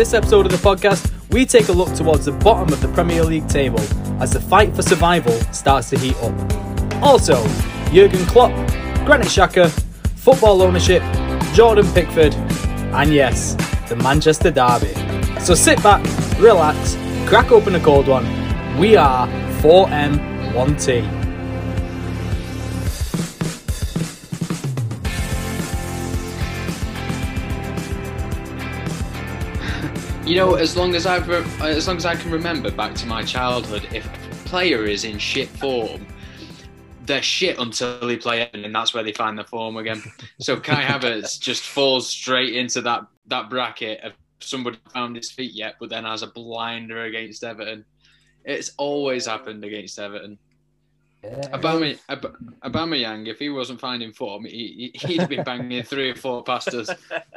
This episode of the podcast, we take a look towards the bottom of the Premier League table as the fight for survival starts to heat up. Also, Jurgen Klopp, Granit Xhaka, football ownership, Jordan Pickford, and yes, the Manchester Derby. So sit back, relax, crack open a cold one. We are 4M1T. You know, as long as I've re- as long as I can remember back to my childhood, if a player is in shit form, they're shit until they play Everton, and that's where they find the form again. So Kai Havertz just falls straight into that that bracket of somebody found his feet yet, but then has a blinder against Everton. It's always happened against Everton. Yeah. Obama, Ab- Aubameyang, if he wasn't finding form, he, he'd be banging three or four past us.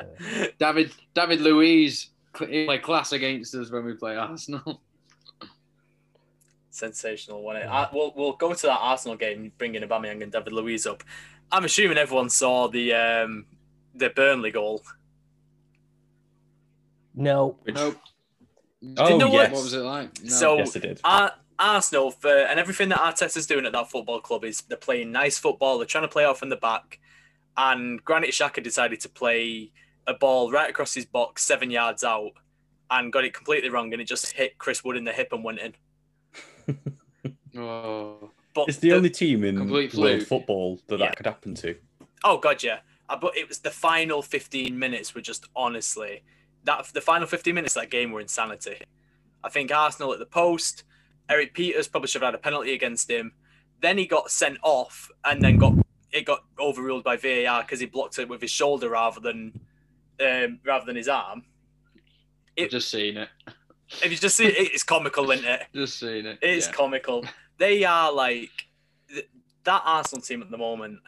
David David Luiz cl- play class against us when we play Arsenal. Sensational, wasn't it? I, we'll, we'll go to that Arsenal game, bringing Aubameyang and David Luiz up. I'm assuming everyone saw the um, the Burnley goal. No. Nope. Oh, you know what? yes. What was it like? No. So Yes, I did. Ar- Arsenal for and everything that Arteta's doing at that football club is they're playing nice football. They're trying to play off in the back, and Granit Xhaka decided to play a ball right across his box, seven yards out, and got it completely wrong, and it just hit Chris Wood in the hip and went in. Oh. But It's the only team in world fluke. football that Yeah. that could happen to. Oh god, yeah. Uh, but it was the final 15 minutes were just honestly that the final 15 minutes of that game were insanity. I think Arsenal at the post, Erik Pieters probably should have had a penalty against him. Then he got sent off and then got it got overruled by VAR because he blocked it with his shoulder rather than um, rather than his arm. I've just seen it. If you just see it, it's comical, isn't it? Just seen it. It's yeah. comical. They are like th- that Arsenal team at the moment.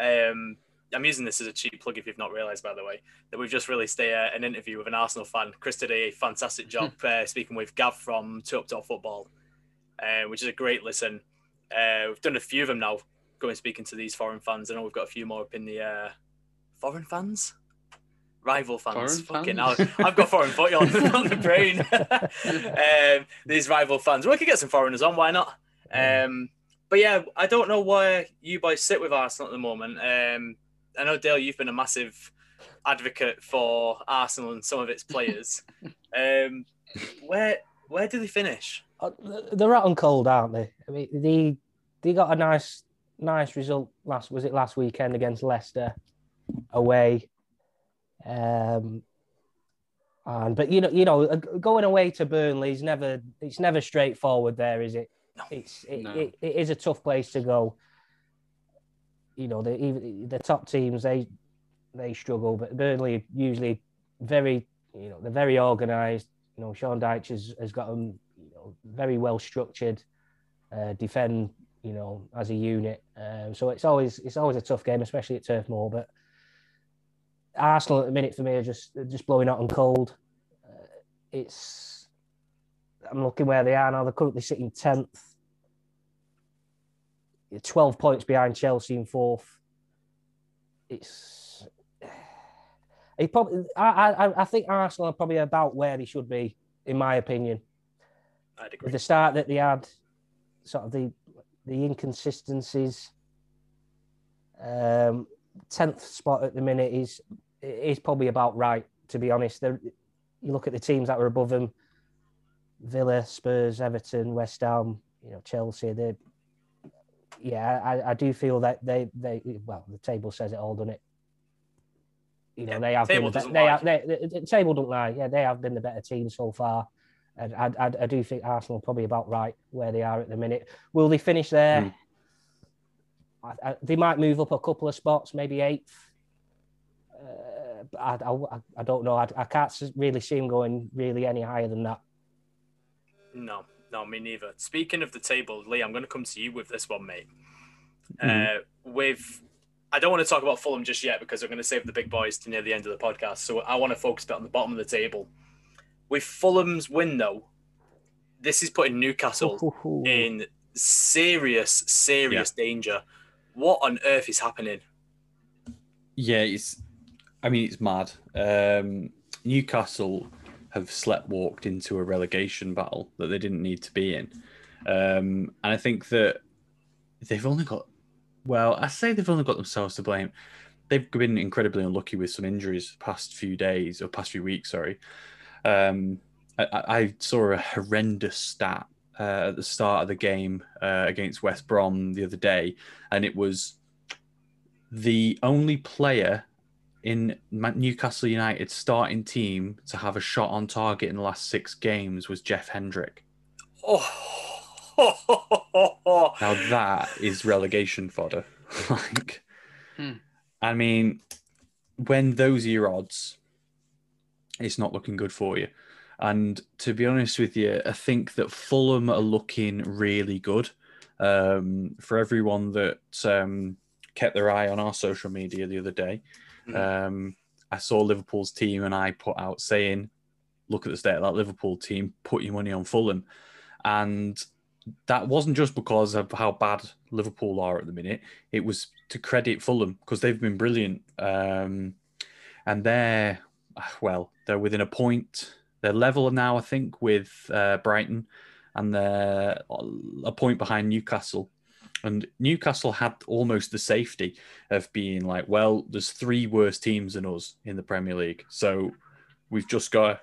Um, I'm using this as a cheap plug if you've not realised, by the way, that we've just released a, uh, an interview with an Arsenal fan. Chris did a fantastic job uh, speaking with Gav from Two Up Top Football, uh, which is a great listen. Uh, we've done a few of them now, going speaking to these foreign fans. I know we've got a few more up in the uh, foreign fans, rival fans. Foreign Fucking fans? hell, I've got foreign footy on, on the brain. um, these rival fans. We could get some foreigners on. Why not? Um, but yeah, I don't know where you boys sit with Arsenal at the moment. Um, I know Dale, you've been a massive advocate for Arsenal and some of its players. um, where where do they finish? Uh, They're hot and cold, aren't they? I mean, they they got a nice nice result last was it last weekend against Leicester away. Um, and but you know you know uh, going away to Burnley is never it's never straightforward there, is it? It's it, No. it, it is a tough place to go. You know the even the top teams they they struggle, but Burnley usually very you know they're very organised. You know Sean Dyche has, has got them you know very well structured, uh, defend you know as a unit. Um, so it's always it's always a tough game, especially at Turf Moor. But Arsenal at the minute for me are just just blowing hot and cold. Uh, it's I'm looking where they are now. They're currently sitting tenth. 12 points behind Chelsea in fourth. It's he probably I, I I think Arsenal are probably about where they should be, in my opinion. I'd With the start that they had, sort of the the inconsistencies. Um, tenth spot at the minute is is probably about right. To be honest, They're, you look at the teams that were above them: Villa, Spurs, Everton, West Ham, you know, Chelsea. They, yeah, I, I do feel that they they well, the table says it all, doesn't it? You know, Yeah, they have table been the, doesn't they lie. have, they, the, the table don't lie. Yeah, they have been the better team so far. And I, I, I do think Arsenal are probably about right where they are at the minute. Will they finish there? Mm. I, I, they might move up a couple of spots, maybe eighth. Uh, but I, I, I don't know. I, I can't really see them going really any higher than that. No, no, me neither. Speaking of the table, Lee, I'm going to come to you with this one, mate. Mhm. Uh, with, I don't want to talk about Fulham just yet because we're going to save the big boys to near the end of the podcast. So I want to focus a bit on the bottom of the table. With Fulham's win, though, this is putting Newcastle in serious, serious danger. What on earth is happening? Yeah, it's. I mean, it's mad. Um, Newcastle have slept walked into a relegation battle that they didn't need to be in. Um, and I think that they've only got, well, I say they've only got themselves to blame. They've been incredibly unlucky with some injuries past few days or past few weeks, sorry. Um, I I saw a horrendous stat uh, at the start of the game uh, against West Brom the other day, and it was the only player in Newcastle United starting team to have a shot on target in the last six games was Jeff Hendrick. Oh, Now that is relegation fodder. like, Hmm. I mean, when those are your odds, it's not looking good for you. And to be honest with you, I think that Fulham are looking really good. Um, for everyone that um, kept their eye on our social media the other day, um, I saw Liverpool's team and I put out saying, "Look at the state of that Liverpool team. Put your money on Fulham." And that wasn't just because of how bad Liverpool are at the minute. It was to credit Fulham because they've been brilliant. Um, and they're, well, they're within a point. They're level now, I think, with uh, Brighton, and they're a point behind Newcastle. And Newcastle had almost the safety of being like, well, there's three worse teams than us in the Premier League. So we've just got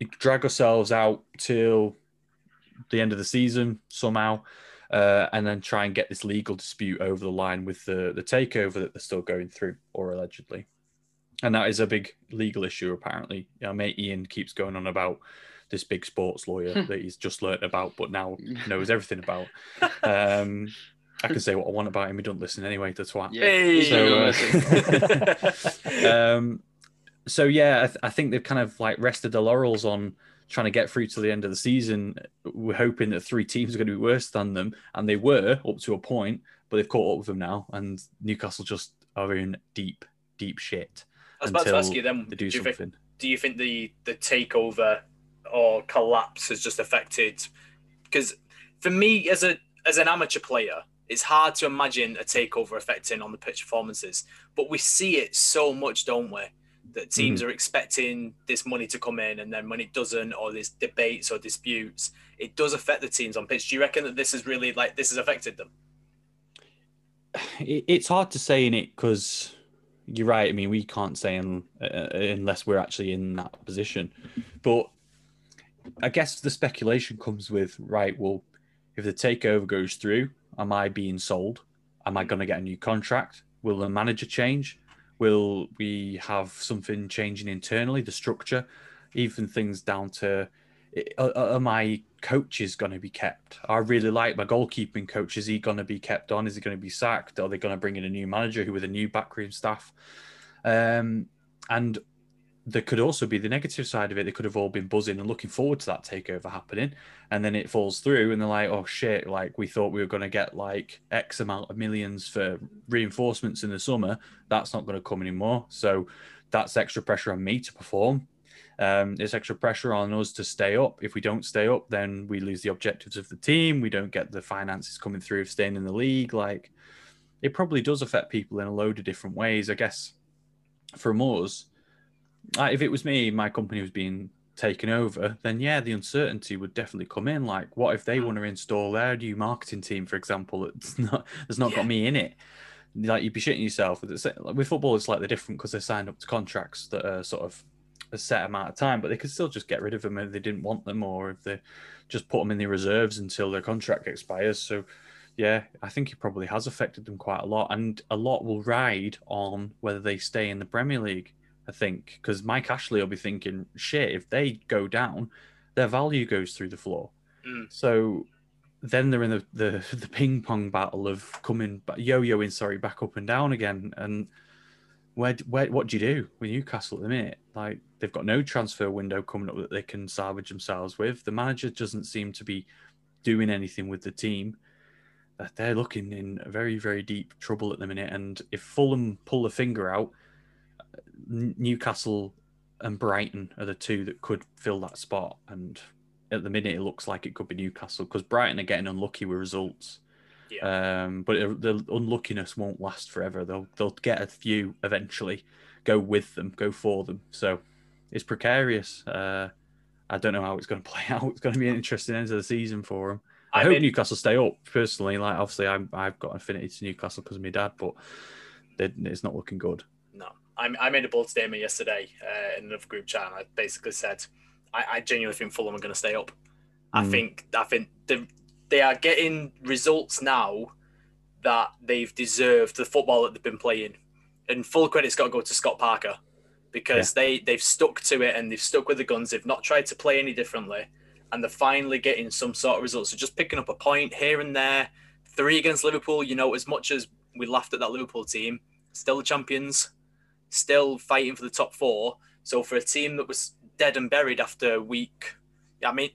to drag ourselves out till the end of the season somehow, uh, and then try and get this legal dispute over the line with the the takeover that they're still going through, or allegedly. And that is a big legal issue, apparently. Know, mate Ian keeps going on about this big sports lawyer that he's just learnt about, but now knows everything about. Um, I can say what I want about him. He don't listen anyway. That's why. Yeah. So, uh, um, so yeah, I, th- I think they've kind of like rested their laurels on trying to get through to the end of the season. We're hoping that three teams are going to be worse than them, and they were up to a point, but they've caught up with them now, and Newcastle just are in deep, deep shit I was about to ask you then. Do you think do you think the the takeover or collapse has just affected because for me as a as an amateur player it's hard to imagine a takeover affecting on the pitch performances but we see it so much don't we that teams Mm. are expecting this money to come in and then when it doesn't or there's debates or disputes it does affect the teams on pitch do you reckon that this is really like this has affected them it's hard to say in it because you're right. I mean, we can't say in, uh, uh, unless we're actually in that position. But I guess the speculation comes with right. Well, if the takeover goes through, am I being sold? Am I going to get a new contract? Will the manager change? Will we have something changing internally, the structure, even things down to uh, uh, am are my coaches going to be kept? I really like my goalkeeping coach. Is he going to be kept on? Is he going to be sacked? Are they going to bring in a new manager who with a new backroom staff? Um, and there could also be the negative side of it. They could have all been buzzing and looking forward to that takeover happening, and then it falls through, and they're like, "Oh shit! Like we thought we were going to get like X amount of millions for reinforcements in the summer. That's not going to come anymore. So that's extra pressure on me to perform. Um, there's extra pressure on us to stay up. If we don't stay up, then we lose the objectives of the team. We don't get the finances coming through of staying in the league. Like it probably does affect people in a load of different ways. I guess from us, uh, if it was me, my company was being taken over, then yeah, the uncertainty would definitely come in. Like, what if they want to install their new marketing team, for example, that's not that's not Yeah. got me in it? Like, you'd be shitting yourself. With, it. with football, it's slightly different because they signed up to contracts that are sort of a set amount of time, but they could still just get rid of them if they didn't want them, or if they just put them in the reserves until their contract expires. So, yeah, I think it probably has affected them quite a lot, and a lot will ride on whether they stay in the Premier League. I think because Mike Ashley will be thinking, shit, if they go down, their value goes through the floor. Mm. So then they're in the, the, the ping pong battle of coming back yo-yoing, sorry, back up and down again. And where where what do you do with Newcastle at the minute? Like they've got no transfer window coming up that they can salvage themselves with. The manager doesn't seem to be doing anything with the team. Uh, They're looking in very very deep trouble at the minute. And if Fulham pull a finger out, Newcastle and Brighton are the two that could fill that spot. And at the minute, it looks like it could be Newcastle because Brighton are getting unlucky with results. Um, but it, the unluckiness won't last forever. They'll they'll get a few eventually, go with them, go for them. So it's precarious. Uh, I don't know how it's going to play out. It's going to be an interesting end of the season for them. I, I hope Newcastle stay up. Personally, like obviously, I'm, I've got an affinity to Newcastle because of my dad, but it's not looking good. No, I, I made a bold statement yesterday uh, in another group chat. And I basically said, I, I genuinely think Fulham are going to stay up. I Mm. think I think the, they are getting results now that they've deserved the football that they've been playing, and full credit's got to go to Scott Parker because they they've stuck to it and they've stuck with the guns. They've not tried to play any differently, and they're finally getting some sort of results. So just picking up a point here and there, three against Liverpool. You know, as much as we laughed at that Liverpool team, still the champions still fighting for the top four. So for a team that was dead and buried after a week, I mean,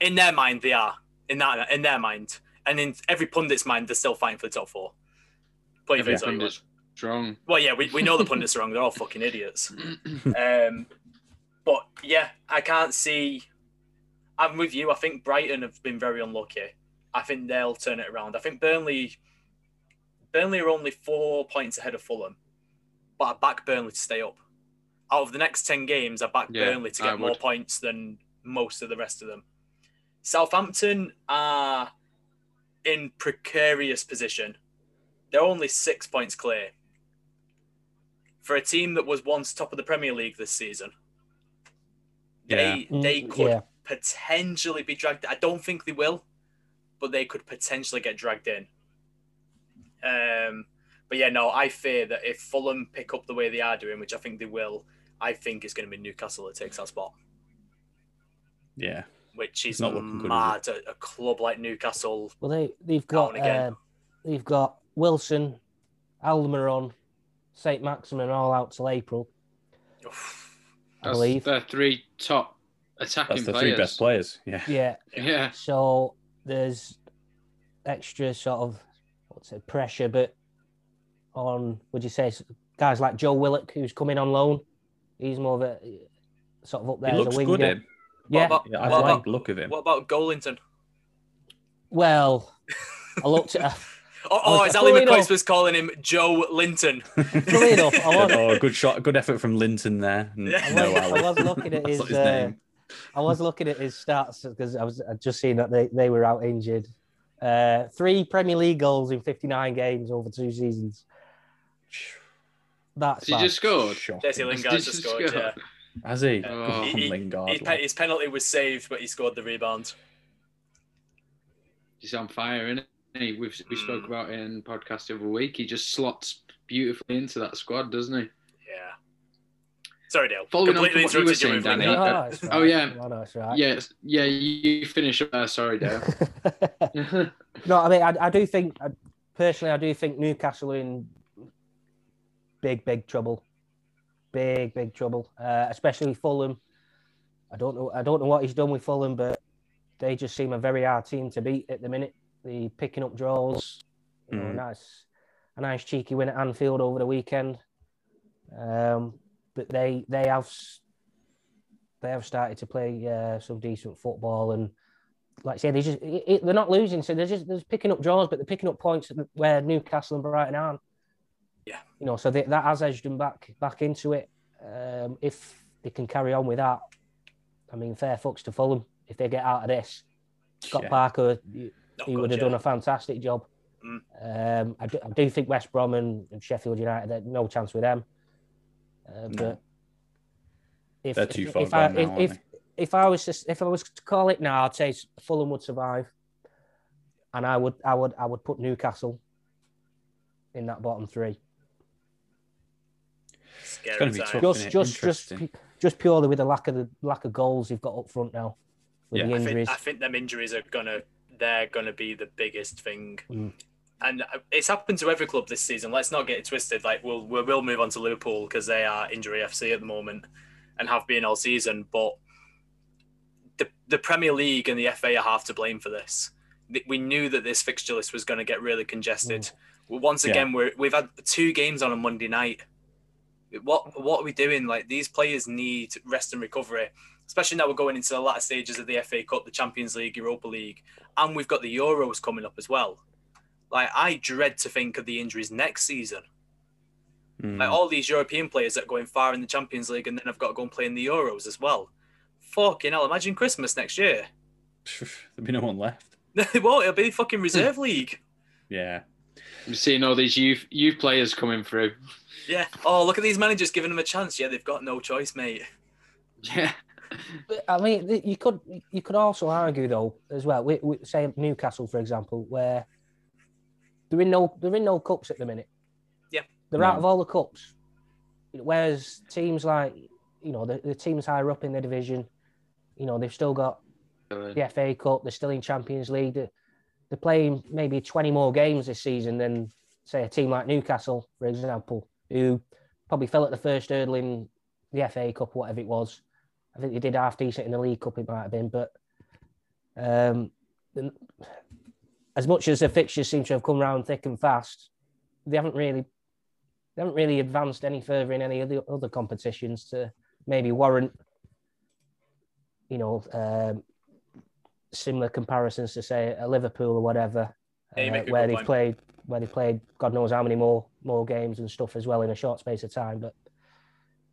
in their mind they are in that in their mind, and in every pundit's mind they're still fighting for the top four. Every face on it. pundit's strong. Well, yeah, we, we know the pundits are wrong. They're all fucking idiots. Um, but yeah, I can't see. I'm with you. I think Brighton have been very unlucky. I think they'll turn it around. I think Burnley, Burnley are only four points ahead of Fulham, but I back Burnley to stay up. Out of the next ten games, I back Yeah, Burnley to get more points than most of the rest of them. Southampton are in precarious position. They're only six points clear for a team that was once top of the Premier League this season. They Mm, they could yeah. potentially be dragged. I don't think they will, but they could potentially get dragged in. Um, but yeah, no, I fear that if Fulham pick up the way they are doing, which I think they will, I think it's going to be Newcastle that takes that spot, Yeah, which is not looking good, is mad. A, a club like Newcastle, Well, they they've Down got again. uh, they've got Wilson, Almiron, Saint Maximin all out till April. I That's believe. their three top attacking that's the players. three best players. Yeah, Yeah. Yeah, So there's extra sort of what's it pressure, but on would you say guys like Joe Willock who's coming on loan, he's more of a sort of up there he as looks a winger. good. Him. Yeah. About, Yeah, I what like about, the look of him. what about Joelinton? Well, I looked at. Oh, oh was- as Ali funnily McCoy enough- was calling him Joe Linton. Funnily enough, I was, oh, good shot, good effort from Linton there. N- I No, was, I was looking at his. his uh. I was looking at his stats because I was I'd just seeing that they, they were out injured. Uh, three Premier League goals in 59 games over two seasons. That's he just scored. Shocking. Jesse Lingard Did just he scored. Yeah. Has he? Oh. Come on, He- he- Lingard. His, pe- his penalty was saved, but he scored the rebound. He's on fire, isn't he? We've, we spoke Mm. about it in podcast the other week. He just slots beautifully into that squad, doesn't he? Yeah. Sorry, Dale. Following on Completely from what you were saying, Danny. No, Lingard. no, it's Oh, yeah. No, no, it's right. Yes, yeah, you finish up there. Sorry, Dale. no, I mean, I, I do think, I, personally, I do think Newcastle are in big, big trouble. Big, big trouble. Uh, especially Fulham. I don't know. I don't know what he's done with Fulham, but they just seem a very hard team to beat at the minute. The picking up draws. You know, Mhm. nice, a nice cheeky win at Anfield over the weekend. Um, but they they have they have started to play uh, some decent football and like I say, they just it, it- they're not losing, so they're just they're just picking up draws, but they're picking up points where Newcastle and Brighton aren't. Yeah. you know, so they, that has edged them back back into it. Um, if they can carry on with that, I mean, fair fucks to Fulham if they get out of this. Scott Yeah. Parker, he Not he would have yeah. done a fantastic job. Mm. Um, I, do, I do think West Brom and, and Sheffield United, there's no chance with them. Uh, No. But if, They're too far if, I, gone now, if, aren't if, if I was to, if I was to call it now, I'd say Fulham would survive, and I would I would I would put Newcastle in that bottom three. Scary It's gonna be tough. Just just just just purely with the lack of the lack of goals you've got up front now with Yeah. the I think, I think them injuries are gonna they're gonna be the biggest thing. Mm. And uh, it's happened to every club this season. Let's not get it twisted. Like we'll we'll, we'll move on to Liverpool because they are injury FC at the moment and have been all season. But the the Premier League and the FA are half to blame for this. We knew that this fixture list was going to get really congested. Well, Once Yeah. again, we're, we've had two games on a Monday night. What what are we doing? Like these players need rest and recovery especially now we're going into the latter stages of the FA Cup, the Champions League, Europa League, and we've got the Euros coming up as well. Like I dread to think of the injuries next season. Mm. Like all these European players that are going far in the Champions League and then I've got to go and play in the Euros as well. Fucking hell! Imagine Christmas next year. There'll be no one left. it won't. It'll be fucking reserve league. Yeah. I'm seeing all these youth youth players coming through. Yeah. Oh, look at these managers giving them a chance. Yeah, they've got no choice, mate. Yeah. But, I mean, you could you could also argue though as well. We, we, say Newcastle, for example, where they're in no they're in no cups at the minute. Yeah. they're out of all the cups. Whereas teams like you know the, the teams higher up in the division, you know they've still got the FA Cup. They're still in Champions League. They're, they're playing maybe twenty more games this season than say a team like Newcastle, for example, who probably fell at the first hurdle in the FA Cup, whatever it was. I think they did half decent in the League Cup, it might have been, but um, as much as the fixtures seem to have come round thick and fast, they haven't really they haven't really advanced any further in any of the other competitions to maybe warrant, you know, um, similar comparisons to say a Liverpool or whatever, uh, where they've point. played where they played God knows how many more more games and stuff as well in a short space of time. But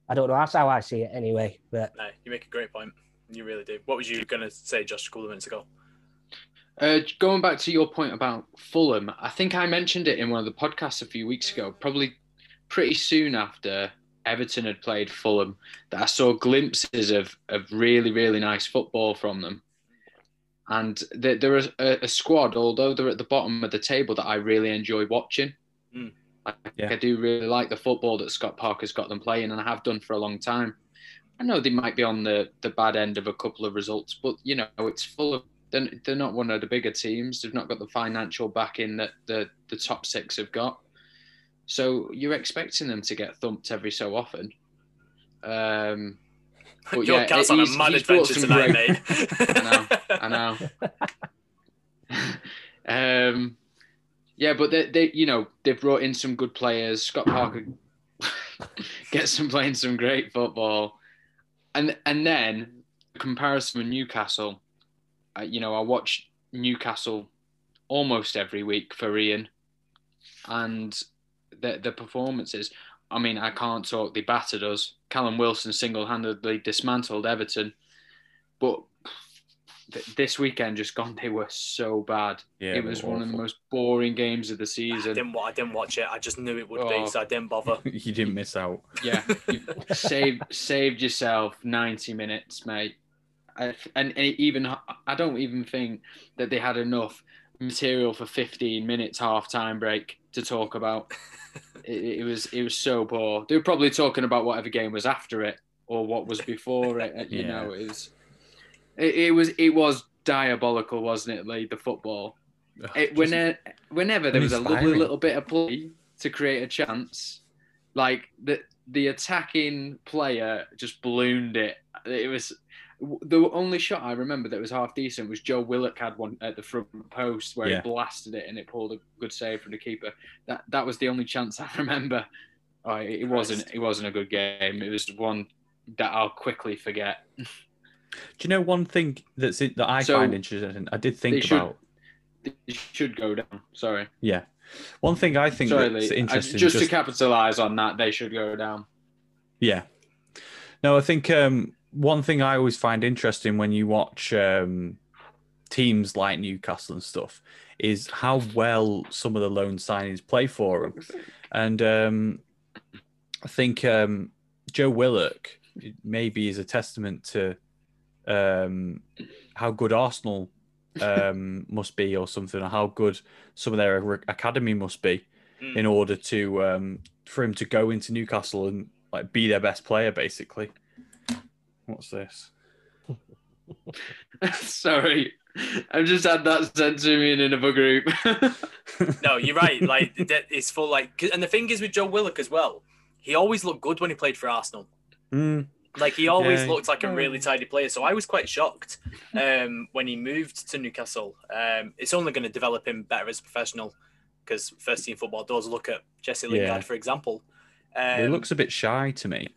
I don't know. That's how I see it anyway. But No, you make a great point. You really do. What was you going to say, Josh, a couple of minutes ago? Uh, going back to your point about Fulham, I think I mentioned it in one of the podcasts a few weeks ago, probably pretty soon after Everton had played Fulham, that I saw glimpses of, of really, really nice football from them. And they're, they're a, a squad, although they're at the bottom of the table, that I really enjoy watching. Mm. Like, Yeah. I do really like the football that Scott Parker's got them playing, and I have done for a long time. I know they might be on the, the bad end of a couple of results, but you know it's Fulham they're, they're not one of the bigger teams. They've not got the financial backing that the, the top six have got. So you're expecting them to get thumped every so often. Um, But Your yeah, cat's on a mad adventure tonight, great- mate. I know, I know. um, yeah, but they, they, you know, they've brought in some good players. Scott Parker gets them playing some great football, and and then comparison with Newcastle. I, you know, I watch Newcastle almost every week for Ian, and the the performances. I mean, I can't talk. They battered us. Callum Wilson single-handedly dismantled Everton, but th- this weekend just gone, they were so bad. Yeah, it was were one of the most boring games of the I season. didn't, I didn't watch it. I just knew it would Oh. be, so I didn't bother. you didn't miss out. Yeah, you saved saved yourself ninety minutes, mate. I, and, and even I don't even think that they had enough material for fifteen minutes half time break to talk about. it, it was it was so poor. They were probably talking about whatever game was after it or what was before it. You Yeah. know, it was it, it was it was diabolical, wasn't it? Like the football. Ugh, It, just- when, whenever there was a lovely little bit of play to create a chance, like the the attacking player just ballooned it. It was the only shot I remember that was half decent was Joe Willock had one at the front post where Yeah. he blasted it and it pulled a good save from the keeper. That that was the only chance I remember. Oh, it it wasn't it wasn't a good game. It was one that I'll quickly forget. Do you know one thing that's it, that I So, find interesting? I did they think should- about. It should go down. Sorry. Yeah, one thing I think Sorry, that's Lee. I- interesting. just, just- to capitalize on that, they should go down. Yeah. No, I think um, one thing I always find interesting when you watch um, teams like Newcastle and stuff is how well some of the loan signings play for them. And um, I think um, Joe Willock maybe is a testament to um, how good Arsenal um, must be, or something, or how good some of their academy must be Mm. in order to um, for him to go into Newcastle and like be their best player, basically. What's this? Sorry, I've just had that sent to me in another group. No, you're right. Like that- it's full. Like, 'cause- and the thing is with Joe Willock as well. He always looked good when he played for Arsenal. Mm, Like he always Yeah. looked like a really tidy player. So I was quite shocked um, when he moved to Newcastle. Um, it's only going to develop him better as a professional because first team football does look at Jesse Lingard, Yeah. for example. he Um, looks a bit shy to me.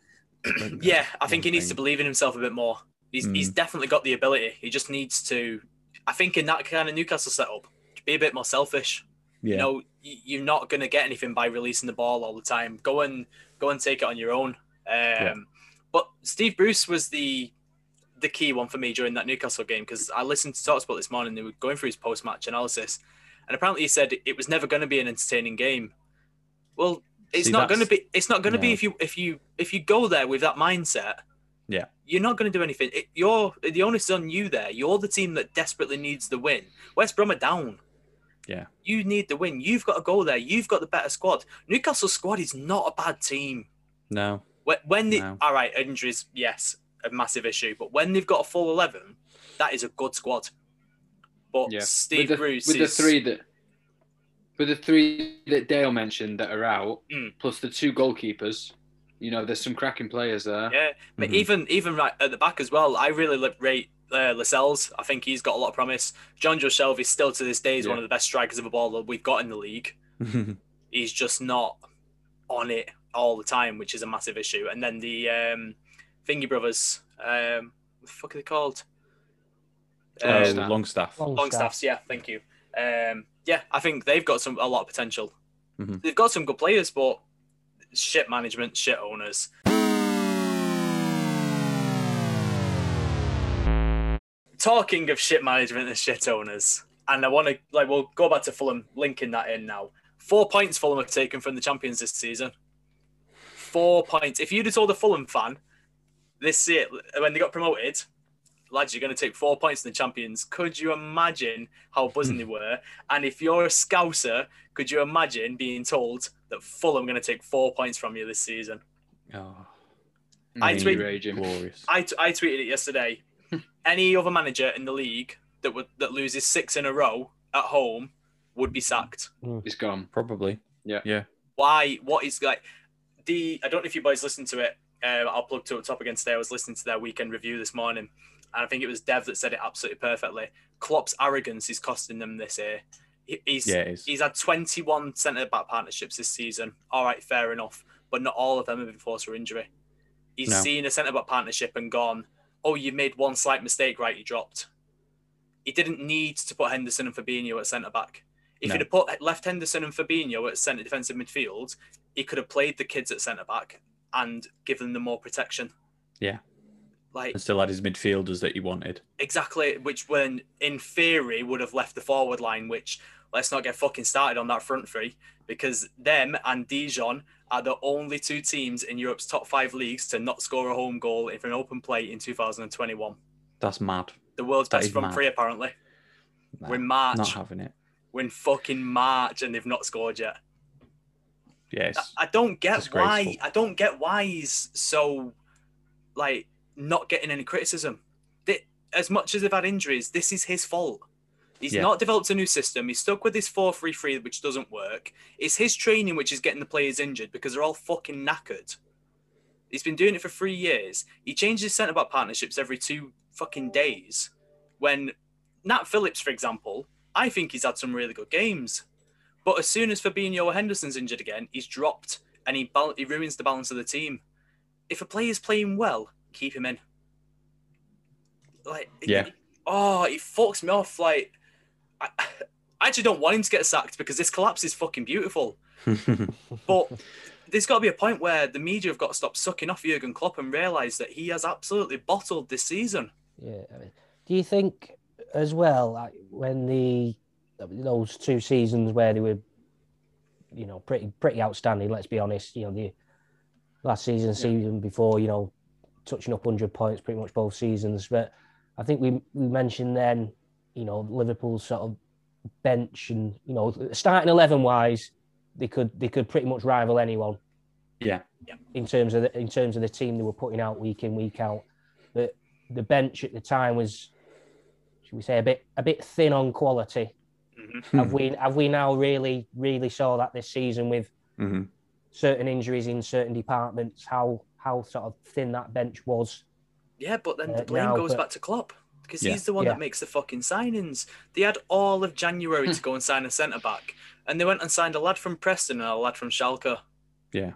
Yeah, I think he needs to believe in himself a bit more. He's, Mm. he's definitely got the ability. He just needs to, I think, in that kind of Newcastle setup, be a bit more selfish. Yeah, You know, you're not going to get anything by releasing the ball all the time. Go and go and take it on your own. Um, But Steve Bruce was the the key one for me during that Newcastle game because I listened to Talksport this morning. They were going through his post-match analysis, and apparently he said it was never going to be an entertaining game. Well, it's See, not going to be. It's not going to be if you if you if you go there with that mindset. Yeah. You're not going to do anything. It, you're the onus is on you there. You're the team that desperately needs the win. West Brom are down. Yeah. You need the win. You've got to go there. You've got the better squad. Newcastle squad is not a bad team. No. When, when the No. all right injuries, yes, a massive issue. But when they've got a full eleven, that is a good squad. But Yeah. Steve with the, Bruce with the three that with the three that Dale mentioned that are out, Mm. plus the two goalkeepers. You know, there's some cracking players there. yeah. But Mhm. even even right at the back as well, I really li- rate uh, Lascelles. I think he's got a lot of promise. Jonjo Shelvey still to this day is Yeah. one of the best strikers of a ball that we've got in the league. He's just not on it all the time, which is a massive issue. And then the um, Thingy brothers, um, what the fuck are they called? oh, Um, Longstaff. Longstaff. Long Longstaffs, yeah, thank you. Um, yeah, I think they've got some a lot of potential. Mhm. They've got some good players, but shit management, shit owners. Talking of shit management and shit owners, and I want to like we'll go back to Fulham, linking that in now. Four points Fulham have taken from the champions this season. Four points. If you'd have told a Fulham fan this year when they got promoted, lads, you're going to take four points from the champions. Could you imagine how buzzing they were? And if you're a Scouser, could you imagine being told that Fulham are going to take four points from you this season? Oh, I tweet- raging. I, t- I tweeted it yesterday. Any other manager in the league that would that loses six in a row at home would be sacked. He's gone. Probably. Yeah. Yeah. Why? What is like the? I don't know if you boys listened to it. Um, I'll plug Two Up Top again today. I was listening to their weekend review this morning, and I think it was Dev that said it absolutely perfectly. Klopp's arrogance is costing them this year. He- He's Yeah, he's had 21 centre back partnerships this season. All right, fair enough, but not all of them have been forced for injury. He's No. seen a centre back partnership and gone, "Oh, you made one slight mistake, right? You dropped." He didn't need to put Henderson and Fabinho at centre back. If No. he'd have put left Henderson and Fabinho at centre defensive midfield, he could have played the kids at centre back and given them more protection. Yeah. Like And still had his midfielders that he wanted. exactly, which when in theory would have left the forward line, which let's not get fucking started on that front three because them and Dijon are the only two teams in Europe's top five leagues to not score a home goal in an open play in 2021. That's mad. The world's That best front mad. three, apparently. Nah, We're in March. Not having it. We're in fucking March and they've not scored yet. Yes. I don't get why. I don't get why he's so like not getting any criticism. They, as much as they've had injuries, this is his fault. He's Yeah. not developed a new system. He's stuck with his 4 3 3, which doesn't work. It's his training which is getting the players injured because they're all fucking knackered. He's been doing it for three years. He changes centre back partnerships every two fucking days. When Nat Phillips, for example, I think he's had some really good games. But as soon as Fabinho or Henderson's injured again, he's dropped and he, bal- he ruins the balance of the team. If a player's playing well, keep him in. Like, Yeah. oh, he fucks me off. Like, I, I actually don't want him to get sacked because this collapse is fucking beautiful. But there's got to be a point where the media have got to stop sucking off Jurgen Klopp and realise that he has absolutely bottled this season. Yeah. I mean, do you think as well like, when the those two seasons where they were, you know, pretty pretty outstanding? Let's be honest. You know, the last season, season before, you know, touching up hundred points pretty much both seasons. But I think we we mentioned then, you know, Liverpool's sort of bench and you know starting eleven wise, they could they could pretty much rival anyone yeah. in terms of the, in terms of the team they were putting out week in week out. The the bench at the time was, should we say, a bit a bit thin on quality. Mhm. Have we have we now really really saw that this season with hmm certain injuries in certain departments? How how sort of thin that bench was. Yeah, but then the Uh, blame now, goes but- back to Klopp because Yeah. he's the one Yeah. that makes the fucking signings. They had all of January to go and sign a centre back, and they went and signed a lad from Preston and a lad from Schalke. Yeah.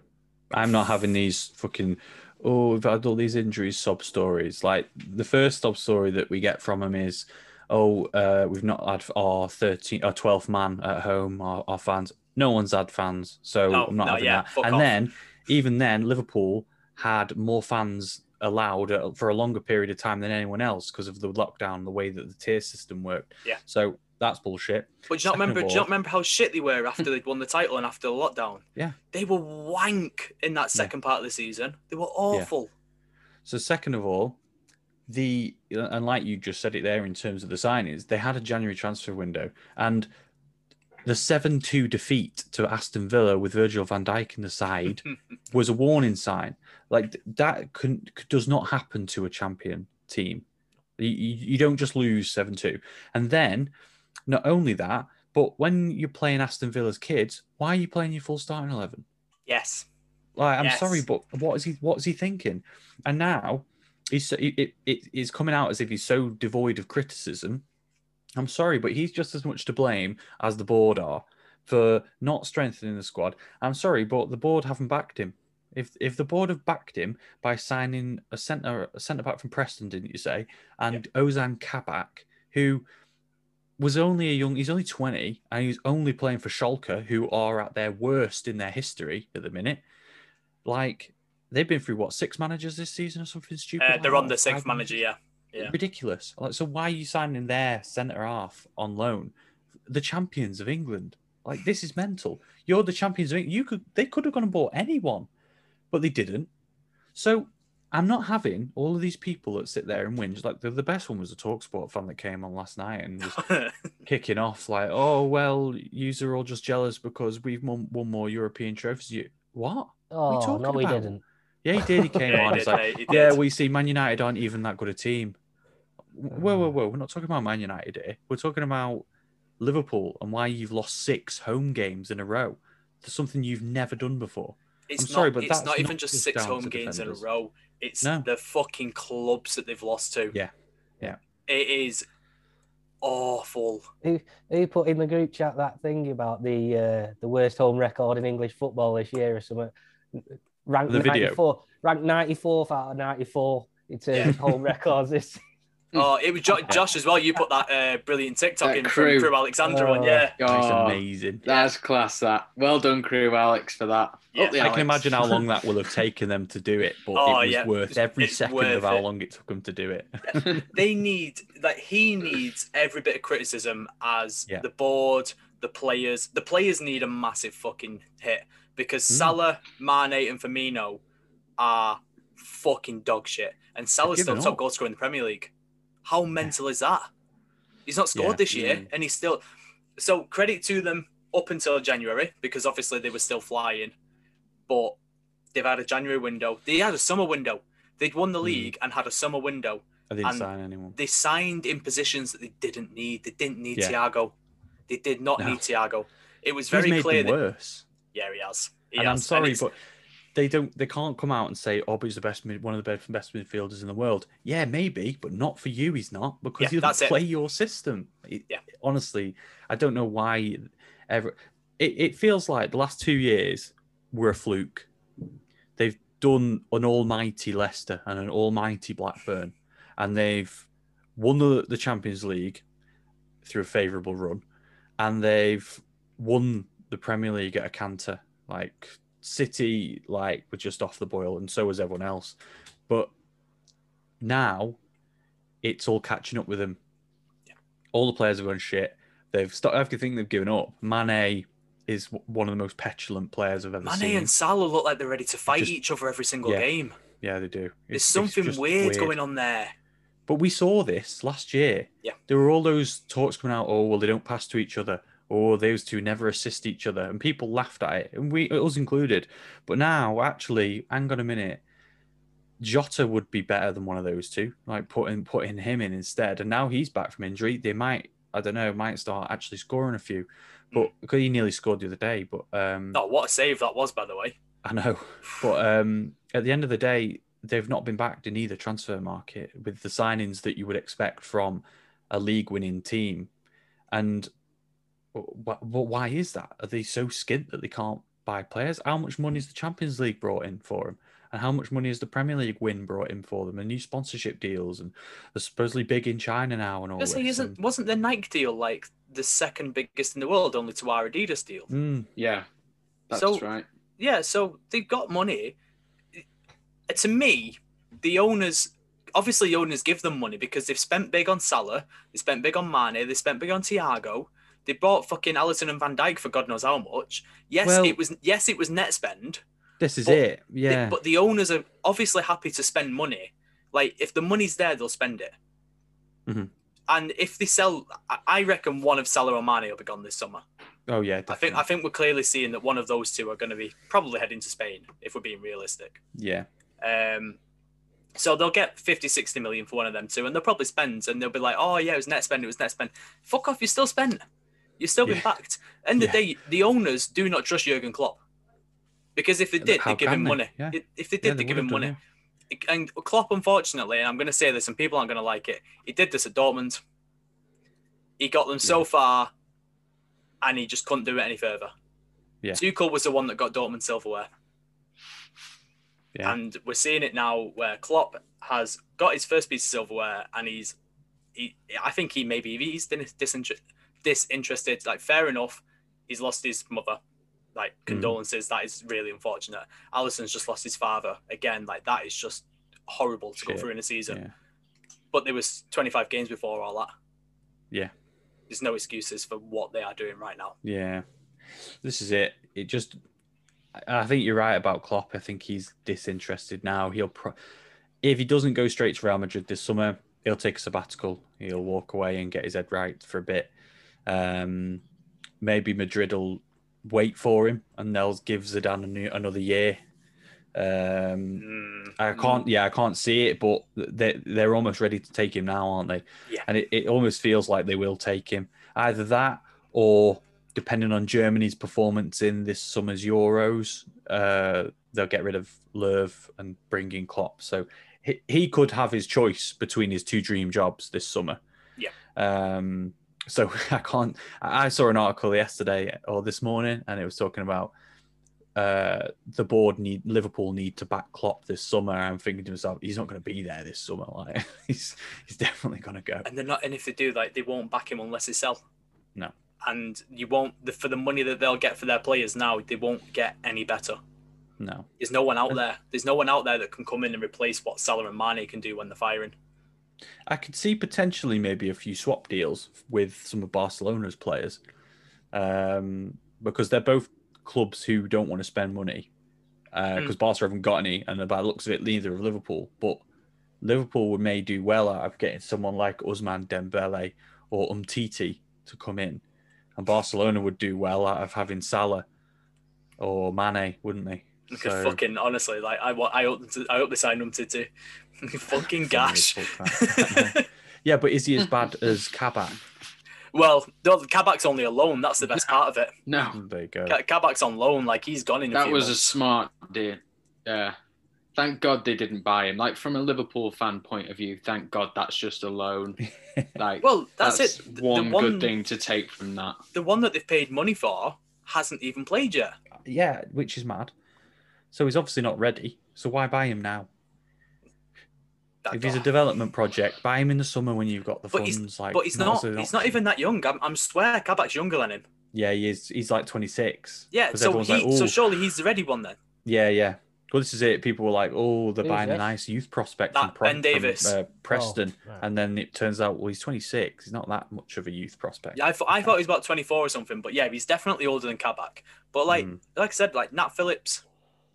I'm not having these fucking oh, we've had all these injuries sob stories. Like the first sob story that we get from him is, oh, uh, we've not had our 13 or 12th man at home, our, our fans. No one's had fans, so No, I'm not no, having yeah, that. And off. then, even then, Liverpool had more fans allowed for a longer period of time than anyone else because of the lockdown, the way that the tier system worked. Yeah. So that's bullshit. But do you not Second remember? Do you not remember how shit they were after they'd won the title and after the lockdown? Yeah. they were wank in that second part of the season. They were awful. So second of all, the and like you just said it there in terms of the signings, they had a January transfer window and the 7-2 defeat to Aston Villa with Virgil van Dijk in the side was a warning sign. Like that can, does not happen to a champion team. You, you don't just lose 7-2. And then not only that, but when you're playing Aston Villa's kids, why are you playing your full starting 11? Yes. Like, I'm Yes. sorry, but what is he? What is he thinking? And now he's so- it, it, it- it's coming out as if he's so devoid of criticism. I'm sorry, but he's just as much to blame as the board are for not strengthening the squad. I'm sorry, but the board haven't backed him. If if the board have backed him by signing a centre a centre back from Preston, didn't you say? And Ozan Kabak, who was only a young, he's only 20, and he's only playing for Schalke, who are at their worst in their history at the minute. Like they've been through what six managers this season or something stupid. Uh, like they're on the sixth manager. Yeah. Yeah. ridiculous. Like, so why are you signing their centre half on loan? The champions of England. Like this is mental. You're the champions of England. You could they could have gone and bought anyone, but they didn't. So I'm not having all of these people that sit there and whinge. Like the, the best one was a Talksport fan that came on last night and was kicking off like, "Oh well, yous are all just jealous because we've won, won more European trophies." You what? Oh talking no, we about? didn't. Yeah, he did. He came Yeah, on. He's like, he yeah, we see Man United aren't even that good a team. Whoa, whoa, whoa. We're not talking about Man United here. We're talking about Liverpool and why you've lost six home games in a row. That's something you've never done before. It's I'm sorry, not, but it's that's not even not just just six home to games in a row. It's No. the fucking clubs that they've lost to. Yeah. Yeah. It is awful. Who who put in the group chat that thing about the uh, the worst home record in English football this year or something? Ranked The video. 94, ranked 94th out of 94 in terms of home records this Oh, it was jo- Josh as well. You put that uh, brilliant TikTok That in crew. from Crewe Alexandra Oh. one, yeah. It's Oh, amazing. that's class. That well done, Crewe Alex, for that. Yeah, Up the I can imagine how long that will have taken them to do it, but Oh, it was yeah. worth every It's second worth of how it. long it took them to do it. They need like he needs every bit of criticism as Yeah. the board, the players. The players need a massive fucking hit because Mm. Salah, Mane, and Firmino are fucking dog shit, and Salah's still top up. goal scorer in the Premier League. How mental is that? He's not scored Yeah. this year, Mm. and he's still. So credit to them up until January because obviously they were still flying, but they've had a January window. They had a summer window. They'd won the Mm. league and had a summer window. I didn't And- sign anyone. They signed in positions that they didn't need. They didn't need Yeah. Thiago. They did not No. need Thiago. It was He's very clear that worse. yeah, he has. He and I'm sorry, it's- but they don't. They can't come out and say oh, Obi's the best, mid, one of the best, best midfielders in the world. Yeah, maybe, but not for you. He's not because Yeah, he that's doesn't it. play your system. It- Yeah. honestly, I don't know why. Ever, it, it feels like the last two years were a fluke. They've done an almighty Leicester and an almighty Blackburn, and they've won the, the Champions League through a favourable run, and they've won the Premier League at a canter. Like City, like were just off the boil, and so was everyone else. But now it's all catching up with them. All the players have gone shit. They've stopped everything. They've given up. Mane is one of the most petulant players I've ever Mane seen. and Salah look like they're ready to fight Just- each other every single yeah. game. Yeah, they do. There's It's- it's something just weird, going on there. But we saw this last year. Yeah. There were all those talks coming out, oh, well, they don't pass to each other. Or those two never assist each other. And people laughed at it, and we us included. But now, actually, hang on a minute. Jota would be better than one of those two, like putting putting him in instead. And now he's back from injury. They might, I don't know, might start actually scoring a few. But because he nearly scored the other day. But um, Oh, what a save that was, by the way. I know, but um, at the end of the day, they've not been backed in either transfer market with the signings that you would expect from a league-winning team. And wh- wh- why is that? Are they so skint that they can't buy players? How much money has the Champions League brought in for them? And how much money has the Premier League win brought in for them? And new sponsorship deals, and they're supposedly big in China now, and all Because this. he isn't. and- Wasn't the Nike deal like the second biggest in the world, only to our Adidas deal? Mm, Yeah, that's So- right. Yeah, so they've got money. Uh, To me, the owners obviously the owners give them money because they've spent big on Salah, they spent big on Mane, they spent big on Thiago. They bought fucking Alisson and Van Dijk for God knows how much. Yes, Well- it was yes, it was net spend. This is it. They- Yeah. but the owners are obviously happy to spend money. Like if the money's there, they'll spend it. Mhm. And if they sell, I- reckon one of Salah or Mane will be gone this summer. oh yeah. I think I think we're clearly seeing that one of those two are going to be probably heading to Spain if we're being realistic. yeah. Um, so they'll get 50, 60 million for one of them two, and they'll probably spend, and they'll be like, "Oh yeah, it was net spend, it was net spend." Fuck off, you still spent. You've still been Yeah. backed. End of the day, the owners do not trust Jurgen Klopp because if they did, How they'd give him they? money. Yeah. If they Yeah, did, they they'd give him done, money. And Klopp, unfortunately, and I'm going to say this, and people aren't going to like it. He did this at Dortmund. He got them so far, and he just couldn't do it any further. Yeah. Tuchel was the one that got Dortmund silverware. Yeah. And we're seeing it now where Klopp has got his first piece of silverware and he's he I think he maybe he's dis- disinter- disinterested. Like fair enough, he's lost his mother. Like Mm. condolences, that is really unfortunate. Alisson's just lost his father. Again, like that is just horrible to go through in a season. Yeah. But there was 25 games before all that. Yeah. There's no excuses for what they are doing right now. Yeah, this is it. It just, I- I think you're right about Klopp. I think he's disinterested now. He'll, pro- if he doesn't go straight to Real Madrid this summer, he'll take a sabbatical. He'll walk away and get his head right for a bit. Um, maybe Madrid will wait for him and they'll give Zidane a new, another year. Um, Mm, I can't, yeah, I can't see it, but they they're almost ready to take him now, aren't they? Yeah. And it, it almost feels like they will take him. Either that, or depending on Germany's performance in this summer's Euros, uh, they'll get rid of Löw and bring in Klopp. So he, he could have his choice between his two dream jobs this summer. Yeah. Um. So I can't. I saw an article yesterday or this morning, and it was talking about uh, the board need Liverpool need to back Klopp this summer. I'm thinking to myself, he's not going to be there this summer. Like he's he's definitely going to go. and they're not. And if they do, like, they won't back him unless they sell. No. And you won't the, for the money that they'll get for their players now. They won't get any better. No. There's no one out there. There's no one out there that can come in and replace what Salah and Mane can do when they're firing. I could see potentially maybe a few swap deals with some of Barcelona's players, um, because they're both clubs who don't want to spend money. Because Barca haven't got any, and by the looks of it, neither of Liverpool. But Liverpool may do well out of getting someone like Ousmane Dembele or Umtiti to come in, and Barcelona would do well out of having Salah or Mane, wouldn't they? Because fucking honestly, like I want, I hope, to, I hope they sign them to do. fucking gash. yeah, but is he as bad as Kabak? well, no, Kabak's only a loan. That's the best part of it. No, There you go. Ka- Kabak's on loan. Like he's gone in. A that few was a smart deal. Yeah. Thank God they didn't buy him. Like from a Liverpool fan point of view, thank God that's just a loan. Like Well, that's, that's, it. The- one, the one good thing to take from that. The one that they've paid money for hasn't even played yet. Yeah, which is mad. So he's obviously not ready. So why buy him now? That- If he's a development project, buy him in the summer when you've got the But he's- funds. like, but he's not. as an He's not even that young. I'm, I'm swear Kabak's younger than him. Yeah, he is. He's like 26. Yeah, So he. like, so surely he's the ready one then. Yeah, yeah. Well, this is it. People were like, "Oh, they're Who's buying a nice youth prospect That from, Ben from, Davies. uh, Preston," Oh, right. and then it turns out, well, he's 26. He's not that much of a youth prospect. Yeah, I, thought I thought he was about 24 or something. But yeah, he's definitely older than Kabak. But like, Mm. like I said, like Nat Phillips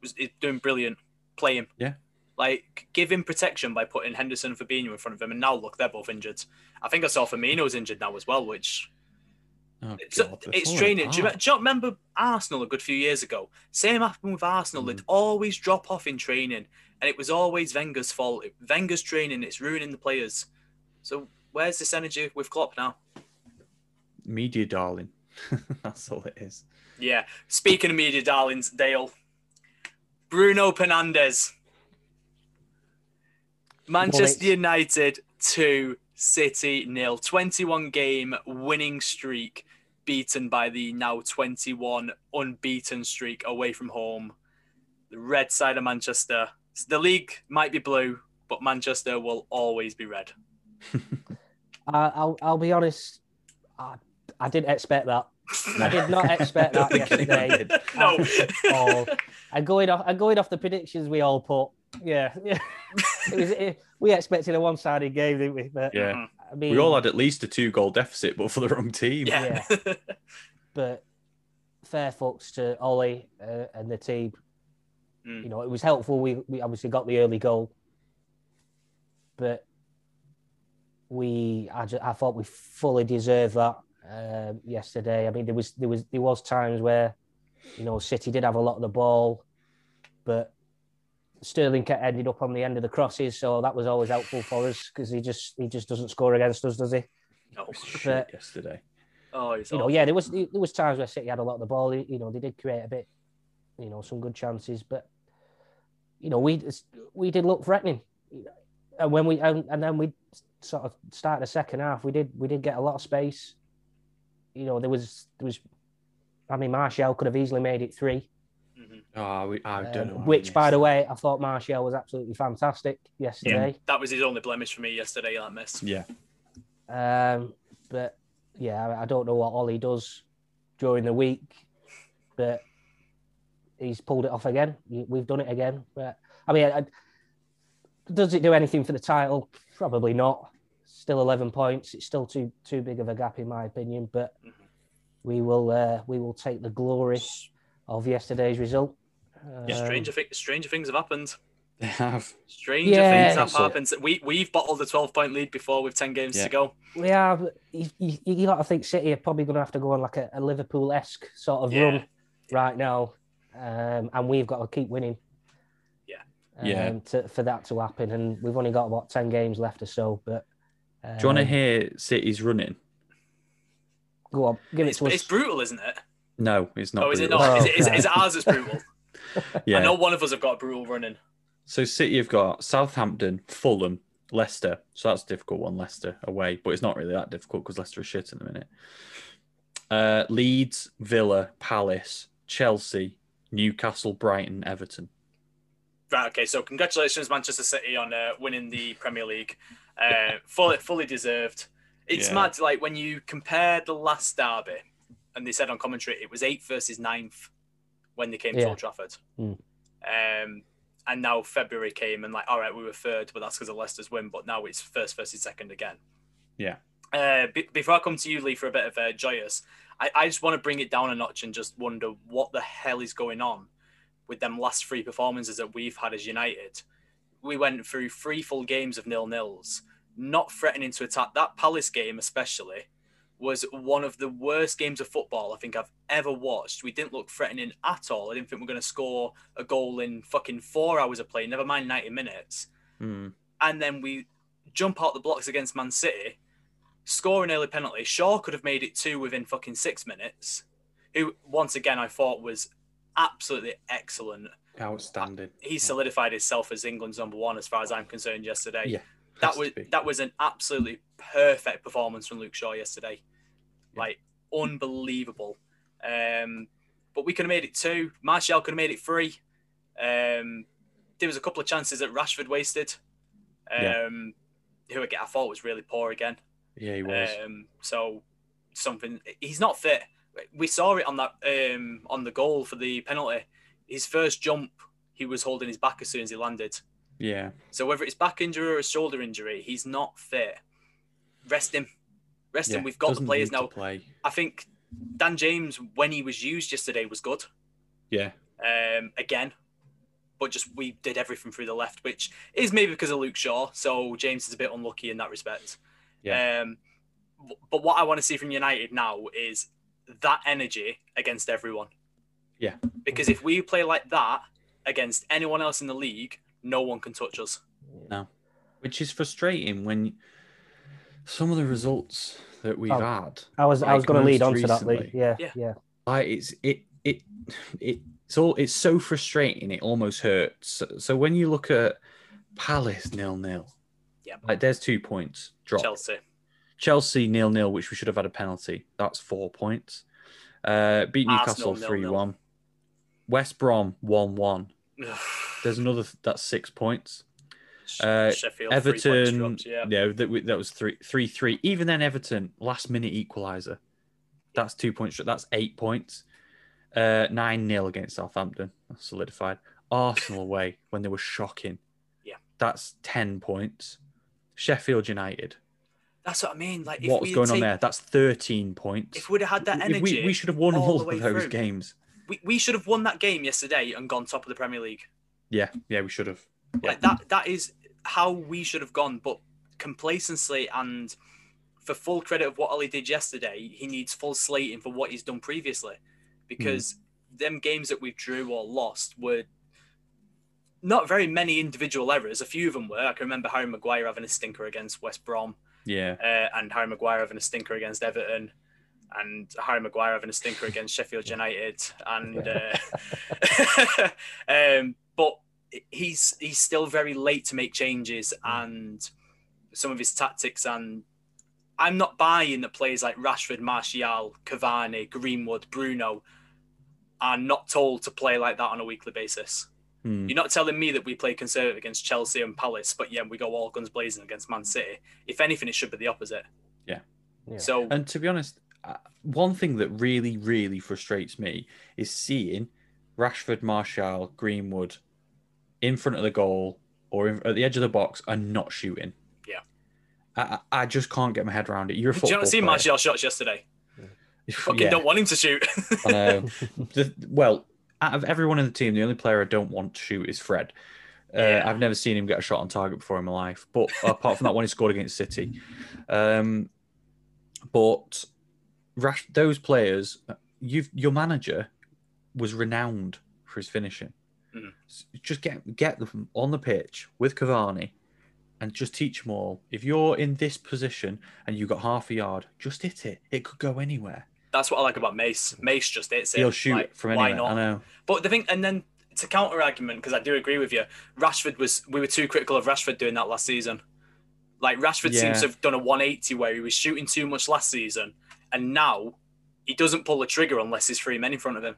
was is doing brilliant. Play him. Yeah. Like give him protection by putting Henderson and Fabinho in front of him, and now look, they're both injured. I think I saw Firmino's injured now as well, which Oh, it's, God, they're it's falling training. Do you, do you remember Arsenal a good few years ago? Same happened with Arsenal. They'd mm. always drop off in training, and it was always Wenger's fault. Wenger's training, it's ruining the players. So where's this energy with Klopp now? Media darling. That's all it is. Yeah. Speaking of media darlings, Dale, Bruno Fernandes, Manchester Well, United two, City nil. Twenty-one game winning streak, beaten by the now twenty-one unbeaten streak away from home. The red side of Manchester. The league might be blue, but Manchester will always be red. I, I'll, I'll be honest. I, I didn't expect that. I did not expect that Don't think anyone yesterday. did. No. at all. And going off, and going off the predictions we all put, Yeah, yeah. it was, it, we expected a one-sided game, didn't we? But Yeah. I mean, We all had at least a two goal deficit, but for the wrong team. Yeah. but fair fucks to Ollie uh, and the team. Mm. You know, it was helpful. We we obviously got the early goal, but we I, ju- I thought we fully deserved that um, yesterday. I mean, there was there was there was times where you know City did have a lot of the ball, but Sterling kept ended up on the end of the crosses, so that was always helpful for us because he just he just doesn't score against us, does he? no. Shit yesterday. Oh, he's you know, yeah, there was there was times where City had a lot of the ball. You know, they did create a bit, you know, some good chances, but you know, we we did look threatening, and when we and, and then we sort of started the second half, we did we did get a lot of space. You know, there was there was, I mean, Martial could have easily made it three. Mhm. Oh, we, I don't um, know. which, by the way, I thought Martial was absolutely fantastic yesterday. Yeah, That was his only blemish for me yesterday. That miss. Yeah. Um, but yeah, I- I don't know what Ollie does during the week, but he's pulled it off again. We- We've done it again. But I mean, I, does it do anything for the title? Probably not. Still eleven points. It's still too too big of a gap in my opinion. But Mhm. we will uh, we will take the glory of yesterday's result. Yeah. Um, Stranger, thi- stranger things have happened. They have. Stranger Yeah. things have That's it. happened. We we've bottled a twelve point lead before with ten games Yeah. to go. We have. You, you, you got to think City are probably going to have to go on like a, a Liverpool esque sort of Yeah. run right now, um, and we've got to keep winning. Yeah. Um, Yeah. To, for that to happen, and we've only got what ten games left or so. But um, Do you want to hear City's running? Go on, give it It's, to us. it's brutal, isn't it? No, it's not. oh, is it brutal. not? Is Oh, it, is, it, is it okay. ours that's brutal? Yeah. I know one of us have got a brutal running. So City have got Southampton, Fulham, Leicester. So that's a difficult one, Leicester away, but it's not really that difficult because Leicester are shit in the minute. Uh, Leeds, Villa, Palace, Chelsea, Newcastle, Brighton, Everton. Right. Okay. So congratulations, Manchester City, on uh, winning the Premier League. Uh, fully, fully deserved. It's Yeah. mad. Like when you compare the last derby, and they said on commentary it was eighth versus ninth when they came to Yeah. Old Trafford. Mm. Um, and now February came and like, all right, we were third, but that's because of Leicester's win. But now it's first versus second again. Yeah. Uh, be- before I come to you, Lee, for a bit of uh, joyous, I, I just want to bring it down a notch and just wonder what the hell is going on with them last three performances that we've had as United. We went through three full games of nil nils, not threatening to attack. That Palace game, especially, was one of the worst games of football I think I've ever watched. We didn't look threatening at all. I didn't think we are going to score a goal in fucking four hours of play, never mind 90 minutes Hmm. and then we jump out the blocks against Man City, score an early penalty. Shaw could have made it two within fucking six minutes. Who, once again, I thought was absolutely excellent. Outstanding. He solidified himself as England's number one, as far as I'm concerned. Yesterday, Yeah. that was that was an absolutely perfect performance from Luke Shaw yesterday. Yeah. Like unbelievable. Um, but we could have made it two. Martial could have made it three. Um, there was a couple of chances that Rashford wasted. Yeah. Um, who again I thought was really poor again. Yeah, he was. Um, so something he's not fit. We saw it on that um, on the goal for the penalty. His first jump, he was holding his back as soon as he landed. yeah. So whether it's back injury or a shoulder injury, he's not fit. Rest him. Rest yeah. him. We've got the players now. Play. I think Dan James, when he was used yesterday, was good. Yeah. Um, again, but just we did everything through the left, which is maybe because of Luke Shaw. So James is a bit unlucky in that respect. Yeah. Um, but what I want to see from United now is that energy against everyone. Yeah. Because if we play like that against anyone else in the league, no one can touch us. No. Which is frustrating when some of the results that we've Oh. had, I was I was going to lead most on to that, Lee. Yeah, Yeah. yeah, like it's it it it it's all it's so frustrating. It almost hurts. So, so when you look at Palace nil nil, Yeah. like there's two points drop. Chelsea. Chelsea nil nil, which we should have had a penalty. That's four points. Uh, beat Newcastle three one. West Brom one one. There's another that's six points. Uh, Sheffield, three points Everton, dropped, yeah. yeah, that, that was three three three. Even then, Everton last minute equaliser. That's two points. That's eight points. Uh, nine 0 against Southampton. That's solidified. Arsenal away when they were shocking. Yeah. That's 10 points. Sheffield United. That's what I mean. Like, if What's going on there? That's 13 points. If we'd have had that energy, we, we should have won all all of those through. games. we, we should have won that game yesterday and gone top of the Premier League. Yeah, yeah, we should have. Yeah. Like that that is how we should have gone. But complacency and for full credit of what Ollie did yesterday, he needs full slating for what he's done previously. Because them games that we drew or lost were not very many individual errors. A few of them were. I can remember Harry Maguire having a stinker against West Brom, Yeah. uh, and Harry Maguire having a stinker against Everton, and Harry Maguire having a stinker against Sheffield United, and uh, um, but he's he's still very late to make changes, and some of his tactics and. I'm not buying that players like Rashford, Martial, Cavani, Greenwood, Bruno are not told to play like that on a weekly basis. Hmm. You're not telling me that we play conservative against Chelsea and Palace, but yeah, we go all guns blazing against Man City. If anything, it should be the opposite. Yeah. Yeah. So And to be honest, uh, one thing that really, really frustrates me is seeing Rashford, Martial, Greenwood in front of the goal or in, at the edge of the box and not shooting. Yeah. I, I I just can't get my head around it. You're a do football you not see player. Martial shots yesterday? Fucking Yeah, don't want him to shoot. I know. The- well, out of everyone in the team, the only player I don't want to shoot is Fred. Uh, Yeah. I've never seen him get a shot on target before in my life. But apart from that one, he scored against City. Um, but Rash, those players, you've your manager was renowned for his finishing. Mhm. S- Just get get them on the pitch with Cavani, and just teach them all. If you're in this position and you got half a yard, just hit it. It could go anywhere. That's what I like about Mace. Mace just hits it. He'll shoot Like, from why not? I know. But the thing, and then to counter argument, because I do agree with you, Rashford was we were too critical of Rashford doing that last season. Like Rashford Yeah. seems to have done a 180 where he was shooting too much last season, and now he doesn't pull the trigger unless there's three men in front of him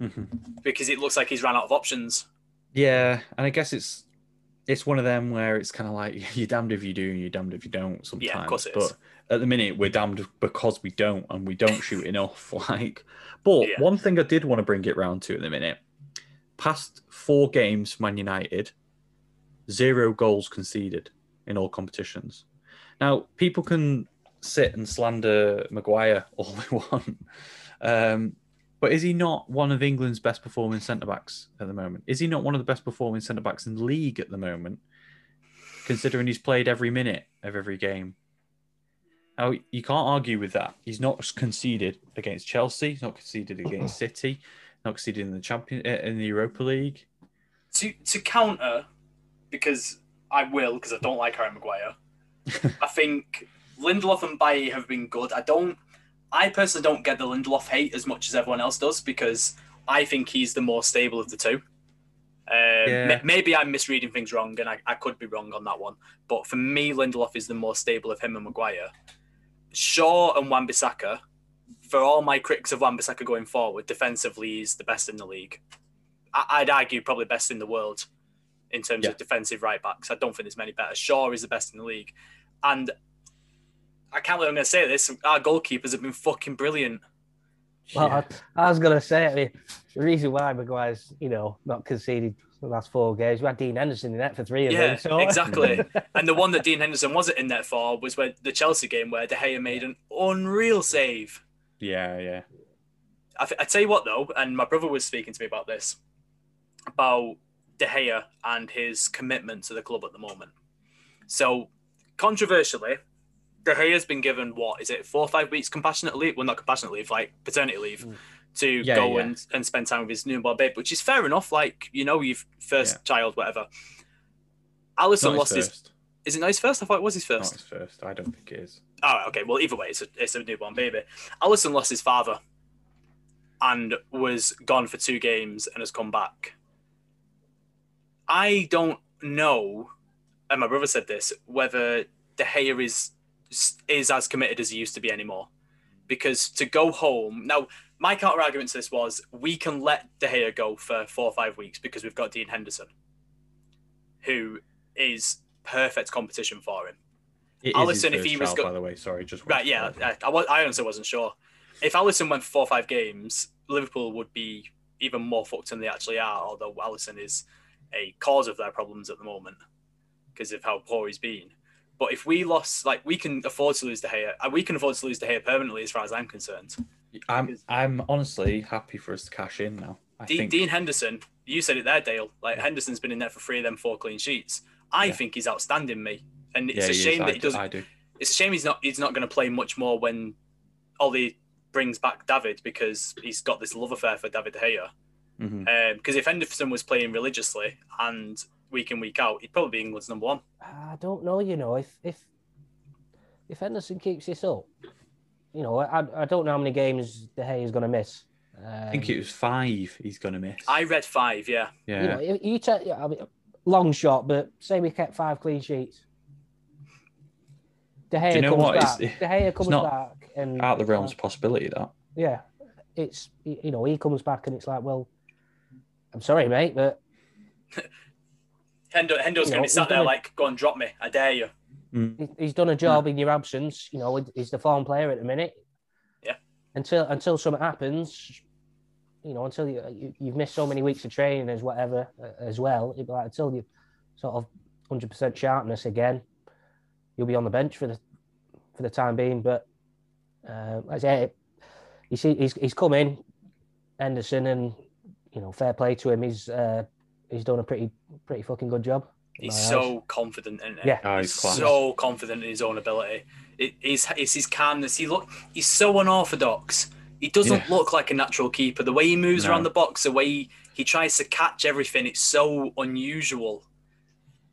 Mhm. because it looks like he's ran out of options. Yeah, and I guess it's it's one of them where it's kind of like you're damned if you do, and you're damned if you don't. Sometimes, course it but is. At the minute we're damned because we don't, and we don't shoot enough. Like, but Yeah. one thing I did want to bring it round to at the minute: past four games, Man United, zero goals conceded in all competitions. Now, people can sit and slander Maguire all they want. Um, but is he not one of England's best performing centre backs at the moment? Is he not one of the best performing centre backs in the league at the moment, considering he's played every minute of every game? Now, you can't argue with that. He's not conceded against Chelsea. He's not conceded against City. Not conceded in the champion uh, in the Europa League. To to counter, because I will, because I don't like Harry Maguire. I think Lindelof and Bailly have been good. I don't. I personally don't get the Lindelof hate as much as everyone else does because I think he's the more stable of the two. Um, Yeah. ma- Maybe I'm misreading things wrong, and I, I could be wrong on that one. But for me, Lindelof is the more stable of him and Maguire. Shaw and Wan-Bissaka, for all my critics of Wan-Bissaka going forward, defensively he's the best in the league. I, I'd argue probably best in the world in terms Yeah. of defensive right backs. I don't think there's many better. Shaw is the best in the league, and I can't believe I'm going to say this. Our goalkeepers have been fucking brilliant. Well, Yeah. I, I was going to say, I mean, the reason why Maguire's, you know, not conceded the last four games, we had Dean Henderson in that for three of Yeah, them. So. exactly. and the one that Dean Henderson wasn't in there for was where the Chelsea game where De Gea made an unreal save. Yeah, yeah. I, th- I tell you what though, and my brother was speaking to me about this, about De Gea and his commitment to the club at the moment. So, controversially, De Gea's been given what is it, four or five weeks compassionate leave? Well, not compassionate leave, like paternity leave, Mm. To Yeah, go yeah. and and spend time with his newborn babe, which is fair enough. Like you know, you've first Yeah. child, whatever. Alisson Not lost his his. Is it not his first? I thought it was his Not first. his first. I don't think it is. Oh, okay. Well, either way, it's a, it's a newborn baby. Alisson lost his father and was gone for two games and has come back. I don't know, and my brother said this, whether De Gea is is as committed as he used to be anymore. Because to go home now, my counter argument to this was we can let De Gea go for four or five weeks because we've got Dean Henderson, who is perfect competition for him. It his if he was go- by the way. Sorry, just Right, yeah. I, I, I honestly wasn't sure. If Alisson went four or five games, Liverpool would be even more fucked than they actually are. Although Alisson is a cause of their problems at the moment because of how poor he's been. But if we lost, like we can afford to lose De Gea, uh, we can afford to lose De Gea permanently, as far as I'm concerned. I'm I'm honestly happy for us to cash in now. Think Dean Henderson, you said it there, Dale. Like Henderson's been in there for three of them four clean sheets. I Yeah. think he's outstanding, me, and it's yeah, a shame that he doesn't. I do. It's a shame he's not. He's not going to play much more when Ollie brings back David because he's got this love affair for David De Gea. Because if Henderson was playing religiously and week in week out, he'd probably be England's number one. I don't know. You know, if if if Henderson keeps this up, you know, I I don't know how many games De Gea is going to miss. Um, I think it was five. He's gonna miss. I read five. Yeah, yeah. You know, you, you take yeah, I mean, long shot, but say we kept five clean sheets. De Gea you know comes what? It's- back. De Gea comes not back, and out of the realms of possibility that. yeah, it's you know he comes back and it's like, well, I'm sorry, mate, but Hendo, Hendo's going to know, be sat there gonna- like, "Go and drop me, I dare you." he- he's done a job in your absence. You know, he's the form player at the minute. Yeah. Until until something happens, you know, until you, you you've missed so many weeks of training as whatever uh, as well. It'd be like until you sort of hundred percent sharpness again, you'll be on the bench for the for the time being. But uh, as I say, you see, he's he's come in, Henderson, and you know, fair play to him. He's uh, he's done a pretty pretty fucking good job. He's my eyes. so confident in it. Yeah. Oh, he's he's so confident in his own ability. It's, it's his calmness. He look. He's so unorthodox. He doesn't Yeah. look like a natural keeper. The way he moves No. around the box, the way he, he tries to catch everything, it's so unusual.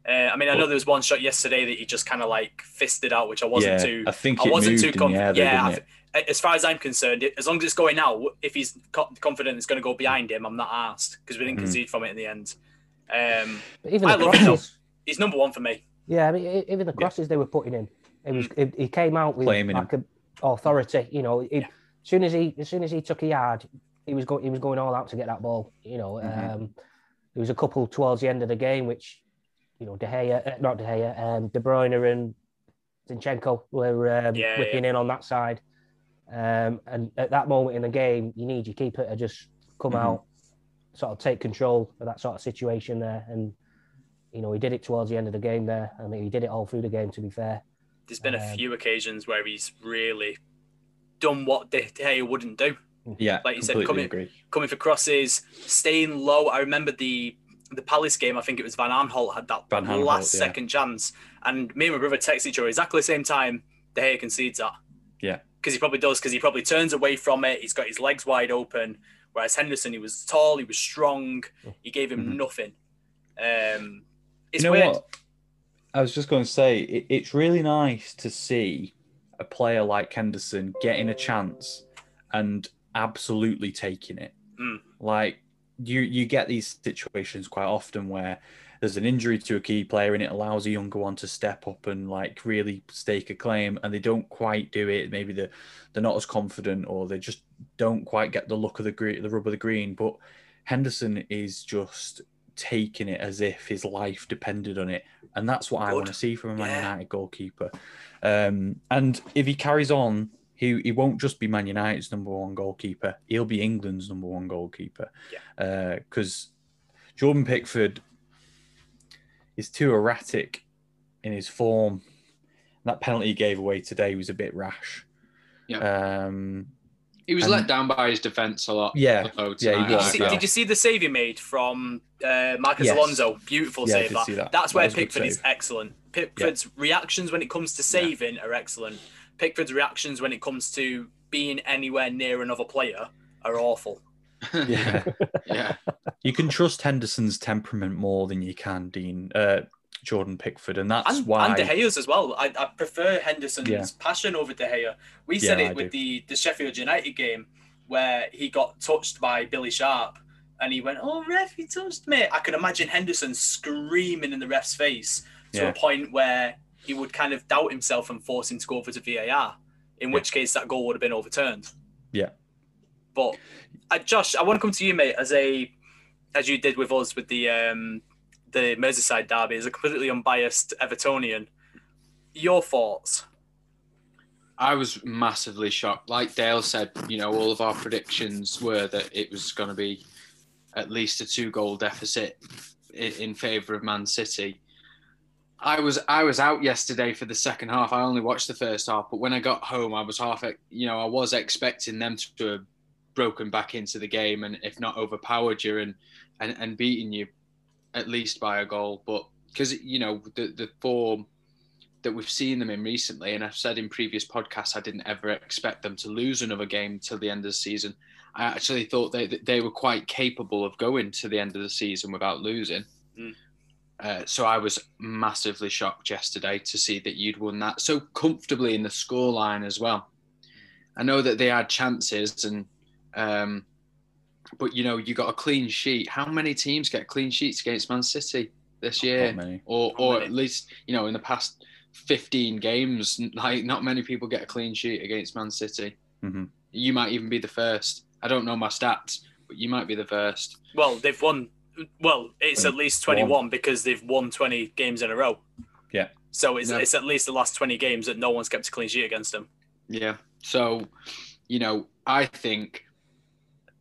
Uh, I mean, I know there was one shot yesterday that he just kind of like fisted out, which I wasn't yeah, too. I think I it wasn't moved too confident. air, though, yeah, I th- as far as I'm concerned, it- as long as it's going out, if he's confident it's going to go behind him, I'm not asked because we didn't Mm. concede from it in the end. Um, But even I the love him, crosses, he's number one for me. Yeah, I mean, even the crosses they were putting in, it was it, he came out with Claiming like a authority. You know, it, Yeah. as soon as he as soon as he took a yard, he was going he was going all out to get that ball. You know, Mhm. um, there was a couple towards the end of the game which, you know, De Gea, uh, not De Gea, um, De Bruyne and Zinchenko were um, Yeah, whipping in on that side. Um, and at that moment in the game, you need your keeper to just come Mhm. out, sort of take control of that sort of situation there. And you know, he did it towards the end of the game there. I mean, he did it all through the game. To be fair, There's been a Um, few occasions where he's really done what De Gea wouldn't do, Yeah, Like you said, completely come agree. coming for crosses, staying low. I remember the the Palace game. I think it was Van Aanholt had that Van Aanholt, last yeah. second chance, and me and my brother text each other exactly the same time. De Gea concedes that. Yeah. because he probably does. Because he probably turns away from it. He's got his legs wide open. Whereas Henderson, he was tall, he was strong. He gave him Mhm. nothing. Um, it's you know weird. what? I was just going to say it, it's really nice to see a player like Henderson getting a chance and absolutely taking it. Mm. Like you, you get these situations quite often where there's an injury to a key player and it allows a younger one to step up and like really stake a claim, and they don't quite do it. Maybe they're they're not as confident or they just don't quite get the look of the green, the rub of the green. But Henderson is just taking it as if his life depended on it, and that's what I want to see from a Man Yeah. United goalkeeper. Um, and if he carries on, he he won't just be Man United's number one goalkeeper; he'll be England's number one goalkeeper. Because Jordan Pickford is too erratic in his form. That penalty he gave away today was a bit rash. Um, He was And- let down by his defence a lot. Yeah, yeah, Did you, see, did you see the save he made from uh, Marcos Yes. Alonso? Beautiful Yeah, save. did That. that. That's That where was Pickford is excellent. Pickford's reactions when it comes to saving are excellent. Pickford's reactions when it comes to being anywhere near another player are awful. Yeah. yeah. you can trust Henderson's temperament more than you can Dean uh, Jordan Pickford, and that's And, why and De Gea's as well. I, I prefer Henderson's Yeah. passion over De Gea. We said Yeah, it I with do. the, the Sheffield United game where he got touched by Billy Sharp and he went, Oh, ref, he touched me. I can imagine Henderson screaming in the ref's face to Yeah. a point where he would kind of doubt himself and force him to go over to VAR, in which case that goal would have been overturned. Yeah. But uh, Josh, I want to come to you, mate, as a as you did with us with the um, the Merseyside derby, as a completely unbiased Evertonian. Your thoughts? I was massively shocked. Like Dale said, you know, all of our predictions were that it was going to be at least a two goal deficit in, in favour of Man City. I was I was out yesterday for the second half. I only watched the first half, but when I got home, I was half you know I was expecting them to broken back into the game and if not overpowered you and and, and beaten you at least by a goal. But because you know the the form that we've seen them in recently, and I've said in previous podcasts, I didn't ever expect them to lose another game till the end of the season. I actually thought they they were quite capable of going to the end of the season without losing. Mm. Uh, so I was massively shocked yesterday to see that you'd won that so comfortably in the scoreline as well. I know that they had chances and um, but you know, you got a clean sheet. How many teams get clean sheets against Man City this year? Not many. Or Not or many. at least, you know, in the past 15 games, like not many people get a clean sheet against Man City. Mhm. You might even be the first. I don't know my stats, but you might be the first. Well, they've won. Well, it's Won at least 21 because they've won 20 games in a row. Yeah. So it's, Yeah. it's at least the last 20 games that no one's kept a clean sheet against them. Yeah. So, you know, I think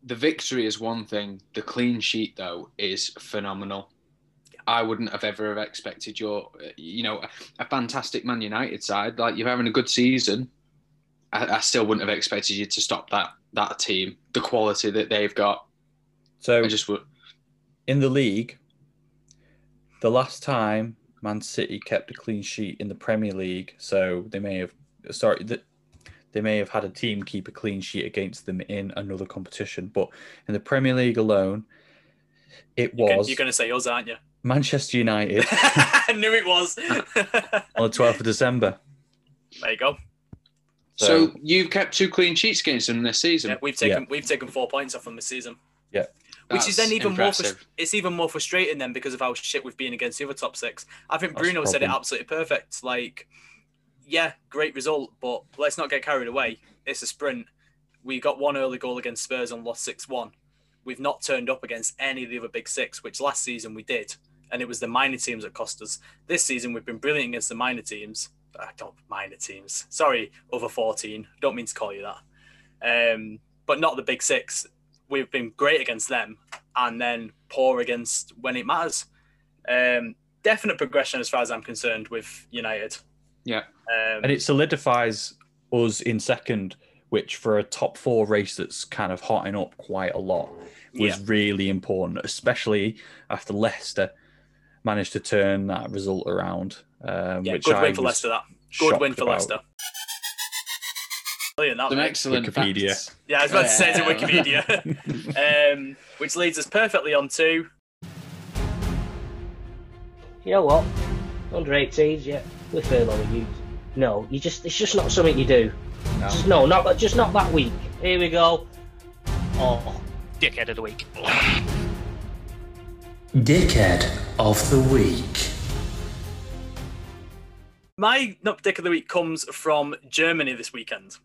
the victory is one thing. The clean sheet, though, is phenomenal. I wouldn't have ever have expected your, you know, a, fantastic Man United side. Like you're having a good season. I, I still wouldn't have expected you to stop that that team, the quality that they've got. So I just would. in the league, the last time Man City kept a clean sheet in the Premier League, so they may have sorry that they may have had a team keep a clean sheet against them in another competition, but in the Premier League alone, it You can- was You're going to say us, aren't you? Manchester United I knew it was. on the 12th of December. there you go. So, you've kept two clean sheets against them this season. Yeah, we've taken we've taken four points off them this season. Yeah. Which is then even impressive. more frus- it's even more frustrating then because of how shit we've been against the other top six. I think That's Bruno said it absolutely perfect. Like, yeah, great result, but let's not get carried away. It's a sprint. We got one early goal against Spurs and lost six one. We've not turned up against any of the other big six, which last season we did, and it was the minor teams that cost us. This season we've been brilliant against the minor teams. I don't minor teams. Sorry, over fourteen. Don't mean to call you that. Um, but not the big six. We've been great against them, and then poor against when it matters. Um, definite progression as far as I'm concerned with United. Yeah. Um, And it solidifies us in second, which for a top four race that's kind of hotting up quite a lot was yeah, really important, especially after Leicester managed to turn that result around. Um, yeah, which good I win for Leicester. That good win for about. Leicester. Brilliant. That Some mate. excellent Wikipedia. facts. Yeah, I was about to say it's in Wikipedia. um, which leads us perfectly on to You know what? Under 18s, yeah, we're firm on the youth. No, you just it's just not something you do. No. Just, no, not just not that week. Here we go. Oh, dickhead of the week. Dickhead of the Week. my nut dick of the week comes from Germany this weekend,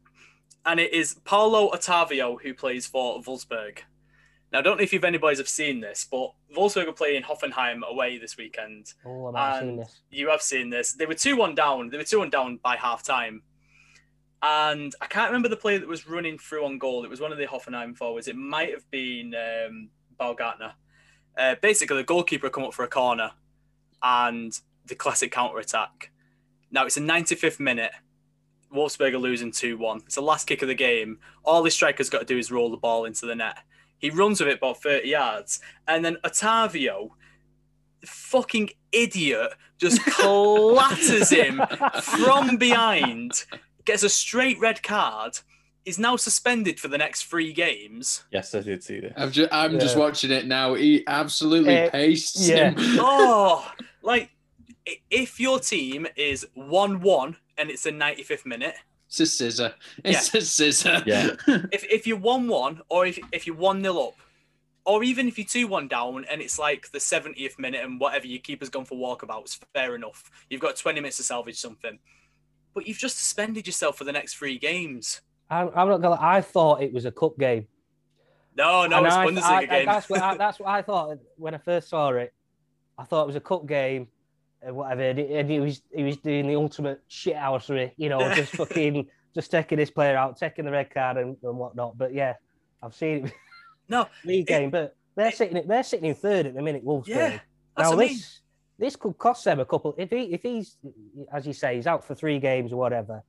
and it is Paulo Otavio who plays for Wolfsburg. Now, I don't know if you've anybody's have seen this, but Wolfsburg are playing Hoffenheim away this weekend. Oh, I might have seen this. you have seen this. They were 2 1 down. They were 2 1 down by half time. And I can't remember the player that was running through on goal. It was one of the Hoffenheim forwards. It might have been um, Baumgartner. Uh, basically, the goalkeeper come up for a corner and the classic counter attack. Now, it's a 95th minute. Wolfsburg are losing 2 1. It's the last kick of the game. All the striker's got to do is roll the ball into the net. He runs with it about 30 yards. And then Otavio, fucking idiot, just clatters him from behind, gets a straight red card, is now suspended for the next three games. Yes, I did see that. I'm just, I'm just watching it now. He absolutely Uh, pastes yeah. him. Oh, like if your team is 1 1 and it's the 95th minute, It's a scissor. It's a scissor. Yeah. if, if you're 1 1 or if, if you're 1 0 up, or even if you're 2 1 down and it's like the 70th minute and whatever, your keeper's gone for walkabouts, fair enough. You've got 20 minutes to salvage something. But you've just suspended yourself for the next three games. I'm, I'm not gonna. I thought it was a cup game. No, no, And it's I- Bundesliga I- I- game. That's what I, that's what I thought when I first saw it. I thought it was a cup game, and Uh, whatever. And he, was he was doing the ultimate shithousery, you know, just fucking just taking this player out, taking the red card and, and whatnot. But yeah, I've seen it No, league it- game. But they're sitting they're sitting in third at the minute. Wolves. Yeah, Now I mean. this this could cost them a couple. If he if he's as you say he's out for three games or whatever.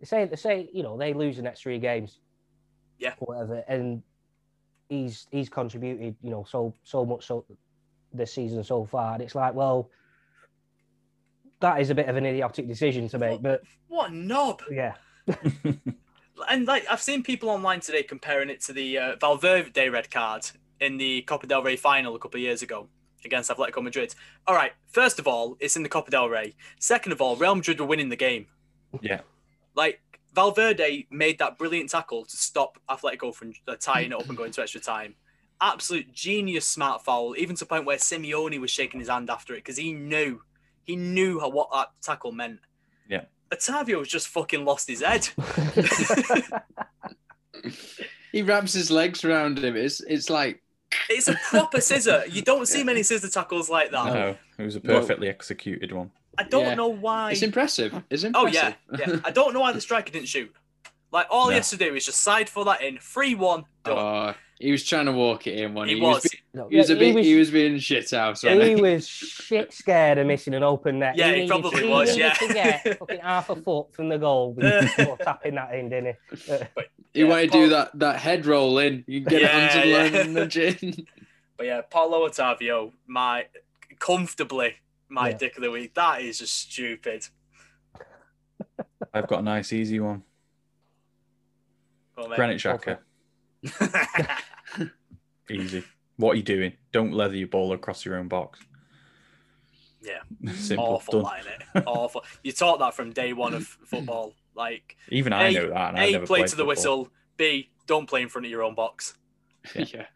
They say they say you know they lose the next three games. Yeah. Whatever, and he's he's contributed you know so so much so this season so far, and it's like well. That is a bit of an idiotic decision to make, but What a knob! yeah, And like I've seen people online today comparing it to the uh, Valverde red card in the Copa del Rey final a couple of years ago against Atletico Madrid. All right, first of all, it's in the Copa del Rey. Second of all, Real Madrid were winning the game. Yeah. Like Valverde made that brilliant tackle to stop Atletico from uh, tying it up and going to extra time. Absolute genius, smart foul, even to the point where Simeone was shaking his hand after it because he knew, he knew how, what that tackle meant. Yeah. Otavio's just fucking lost his head. He wraps his legs around him. It's it's like It's a proper scissor. You don't see many scissor tackles like that. No, it was a Well- perfectly executed one. I don't Yeah. know why. it's impressive. It's Oh impressive. yeah, yeah. I don't know why the striker didn't shoot. Like all he has to do is just side for that in, three one. Done. Oh, he was trying to walk it in. When he, he, was. being- No, he was a yeah, bit. was- He was being shit out. he was shit scared of missing an open net. Yeah, he needed probably to, was, yeah. to get fucking half a foot from the goal before tapping that in, didn't he? Uh, He Yeah, wanted to do that that head roll in. You get Yeah, it onto the yeah. line and nudge in. But yeah, Paulo Otavio, my comfortably my Yeah. dick of the week. That is just stupid. I've got a nice easy one. Well, mate. Granit Xhaka. Easy. What are you doing? Don't leather your ball across your own box. yeah, Simple. awful Done. line it. Awful. You taught that from day one of football. Like Even I A- know that. And I A, never play played to the football. whistle. B, don't play in front of your own box. yeah. he's-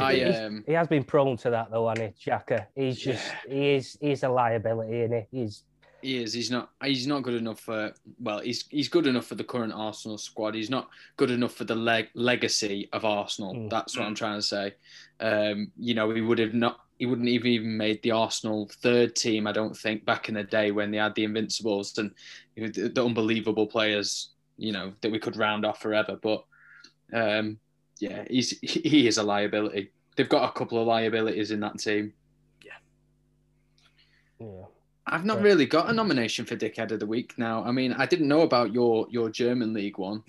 I um. he has been prone to that though, hasn't he, Xhaka? He's just he is he's a liability, isn't he? He's He is. He's not. He's not good enough for. Well, he's he's good enough for the current Arsenal squad. He's not good enough for the leg, legacy of Arsenal. Mm. That's what I'm trying to say. Um, you know, he would have not. He wouldn't have even made the Arsenal third team. I don't think back in the day when they had the Invincibles and you know, the, the unbelievable players. You know that we could round off forever. But um, yeah, he's he is a liability. They've got a couple of liabilities in that team. Yeah. Yeah. I've not really got a nomination for Dickhead of the Week now. I mean, I didn't know about your your German league one,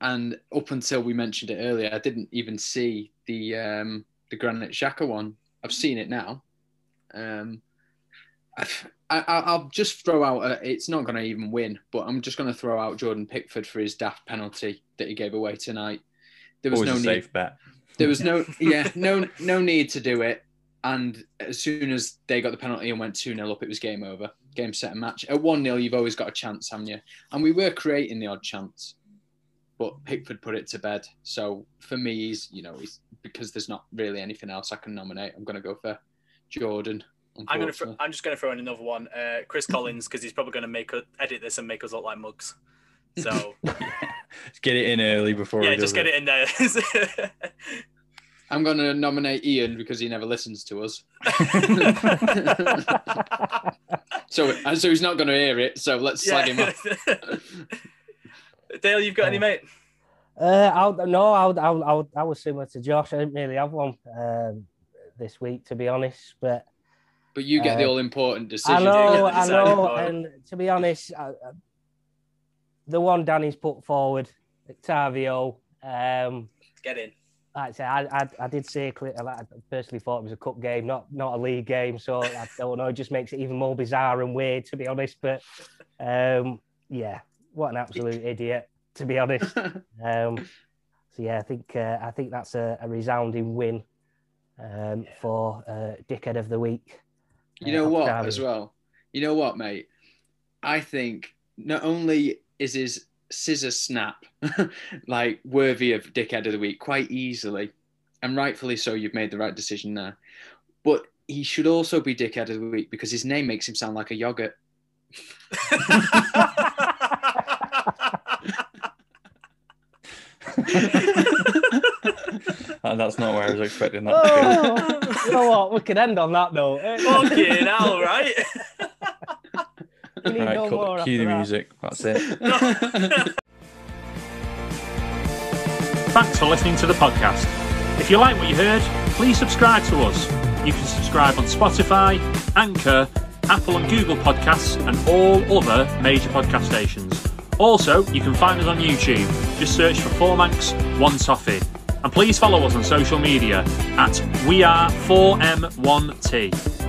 and up until we mentioned it earlier, I didn't even see the um, the Granit Xhaka one. I've seen it now. Um, I, I- I'll just throw out. A, it's not going to even win, but I'm just going to throw out Jordan Pickford for his daft penalty that he gave away tonight. There was Always no a need. safe bet. There was no yeah no no need to do it. And as soon as they got the penalty and went 2 0 up, it was game over. Game, set, and match. At 1 0, you've always got a chance, haven't you? And we were creating the odd chance, but Pickford put it to bed. So for me, he's, you know, he's because there's not really anything else I can nominate. I'm going to go for Jordan. I'm gonna. Th- I'm just gonna throw in another one. Uh, Chris Collins, because he's probably gonna make us edit this and make us look like mugs. So Let's get it in early before yeah, just get it in there. I'm going to nominate Ian because he never listens to us. So, so he's not going to hear it. So let's slag him off. Dale, you've got any mate? Uh, I'll, no, I'll, I'll, I'll, I was similar to Josh. I didn't really have one um, this week, to be honest. But But you get the Uh, all important decision. I know, I know, vote. and to be honest, I, I- the one Danny's put forward, Octavio. Um, Get in. Like I say, I, I, I did say I personally thought it was a cup game, not not a league game. So I don't know, it just makes it even more bizarre and weird, to be honest. But um, yeah, what an absolute idiot, to be honest. Um, so yeah, I think uh, I think that's a, a resounding win um, for uh, dickhead of the week. You know Uh, what, as well. You know what, mate. I think not only is his scissor snap like worthy of dickhead of the week quite easily, and rightfully so. You've made the right decision there, but he should also be dickhead of the week because his name makes him sound like a yogurt. And that's not where I was expecting that to oh. go. Oh, you know what? We can end on that note. Fucking hell, right? We Right, no cool. more Cue the that. music. That's it. Thanks for listening to the podcast. If you like what you heard, please subscribe to us. You can subscribe on Spotify, Anchor, Apple and Google Podcasts, and all other major podcast stations. Also, you can find us on YouTube. Just search for Formanx One Toffee. And please follow us on social media at We Are 4M1T.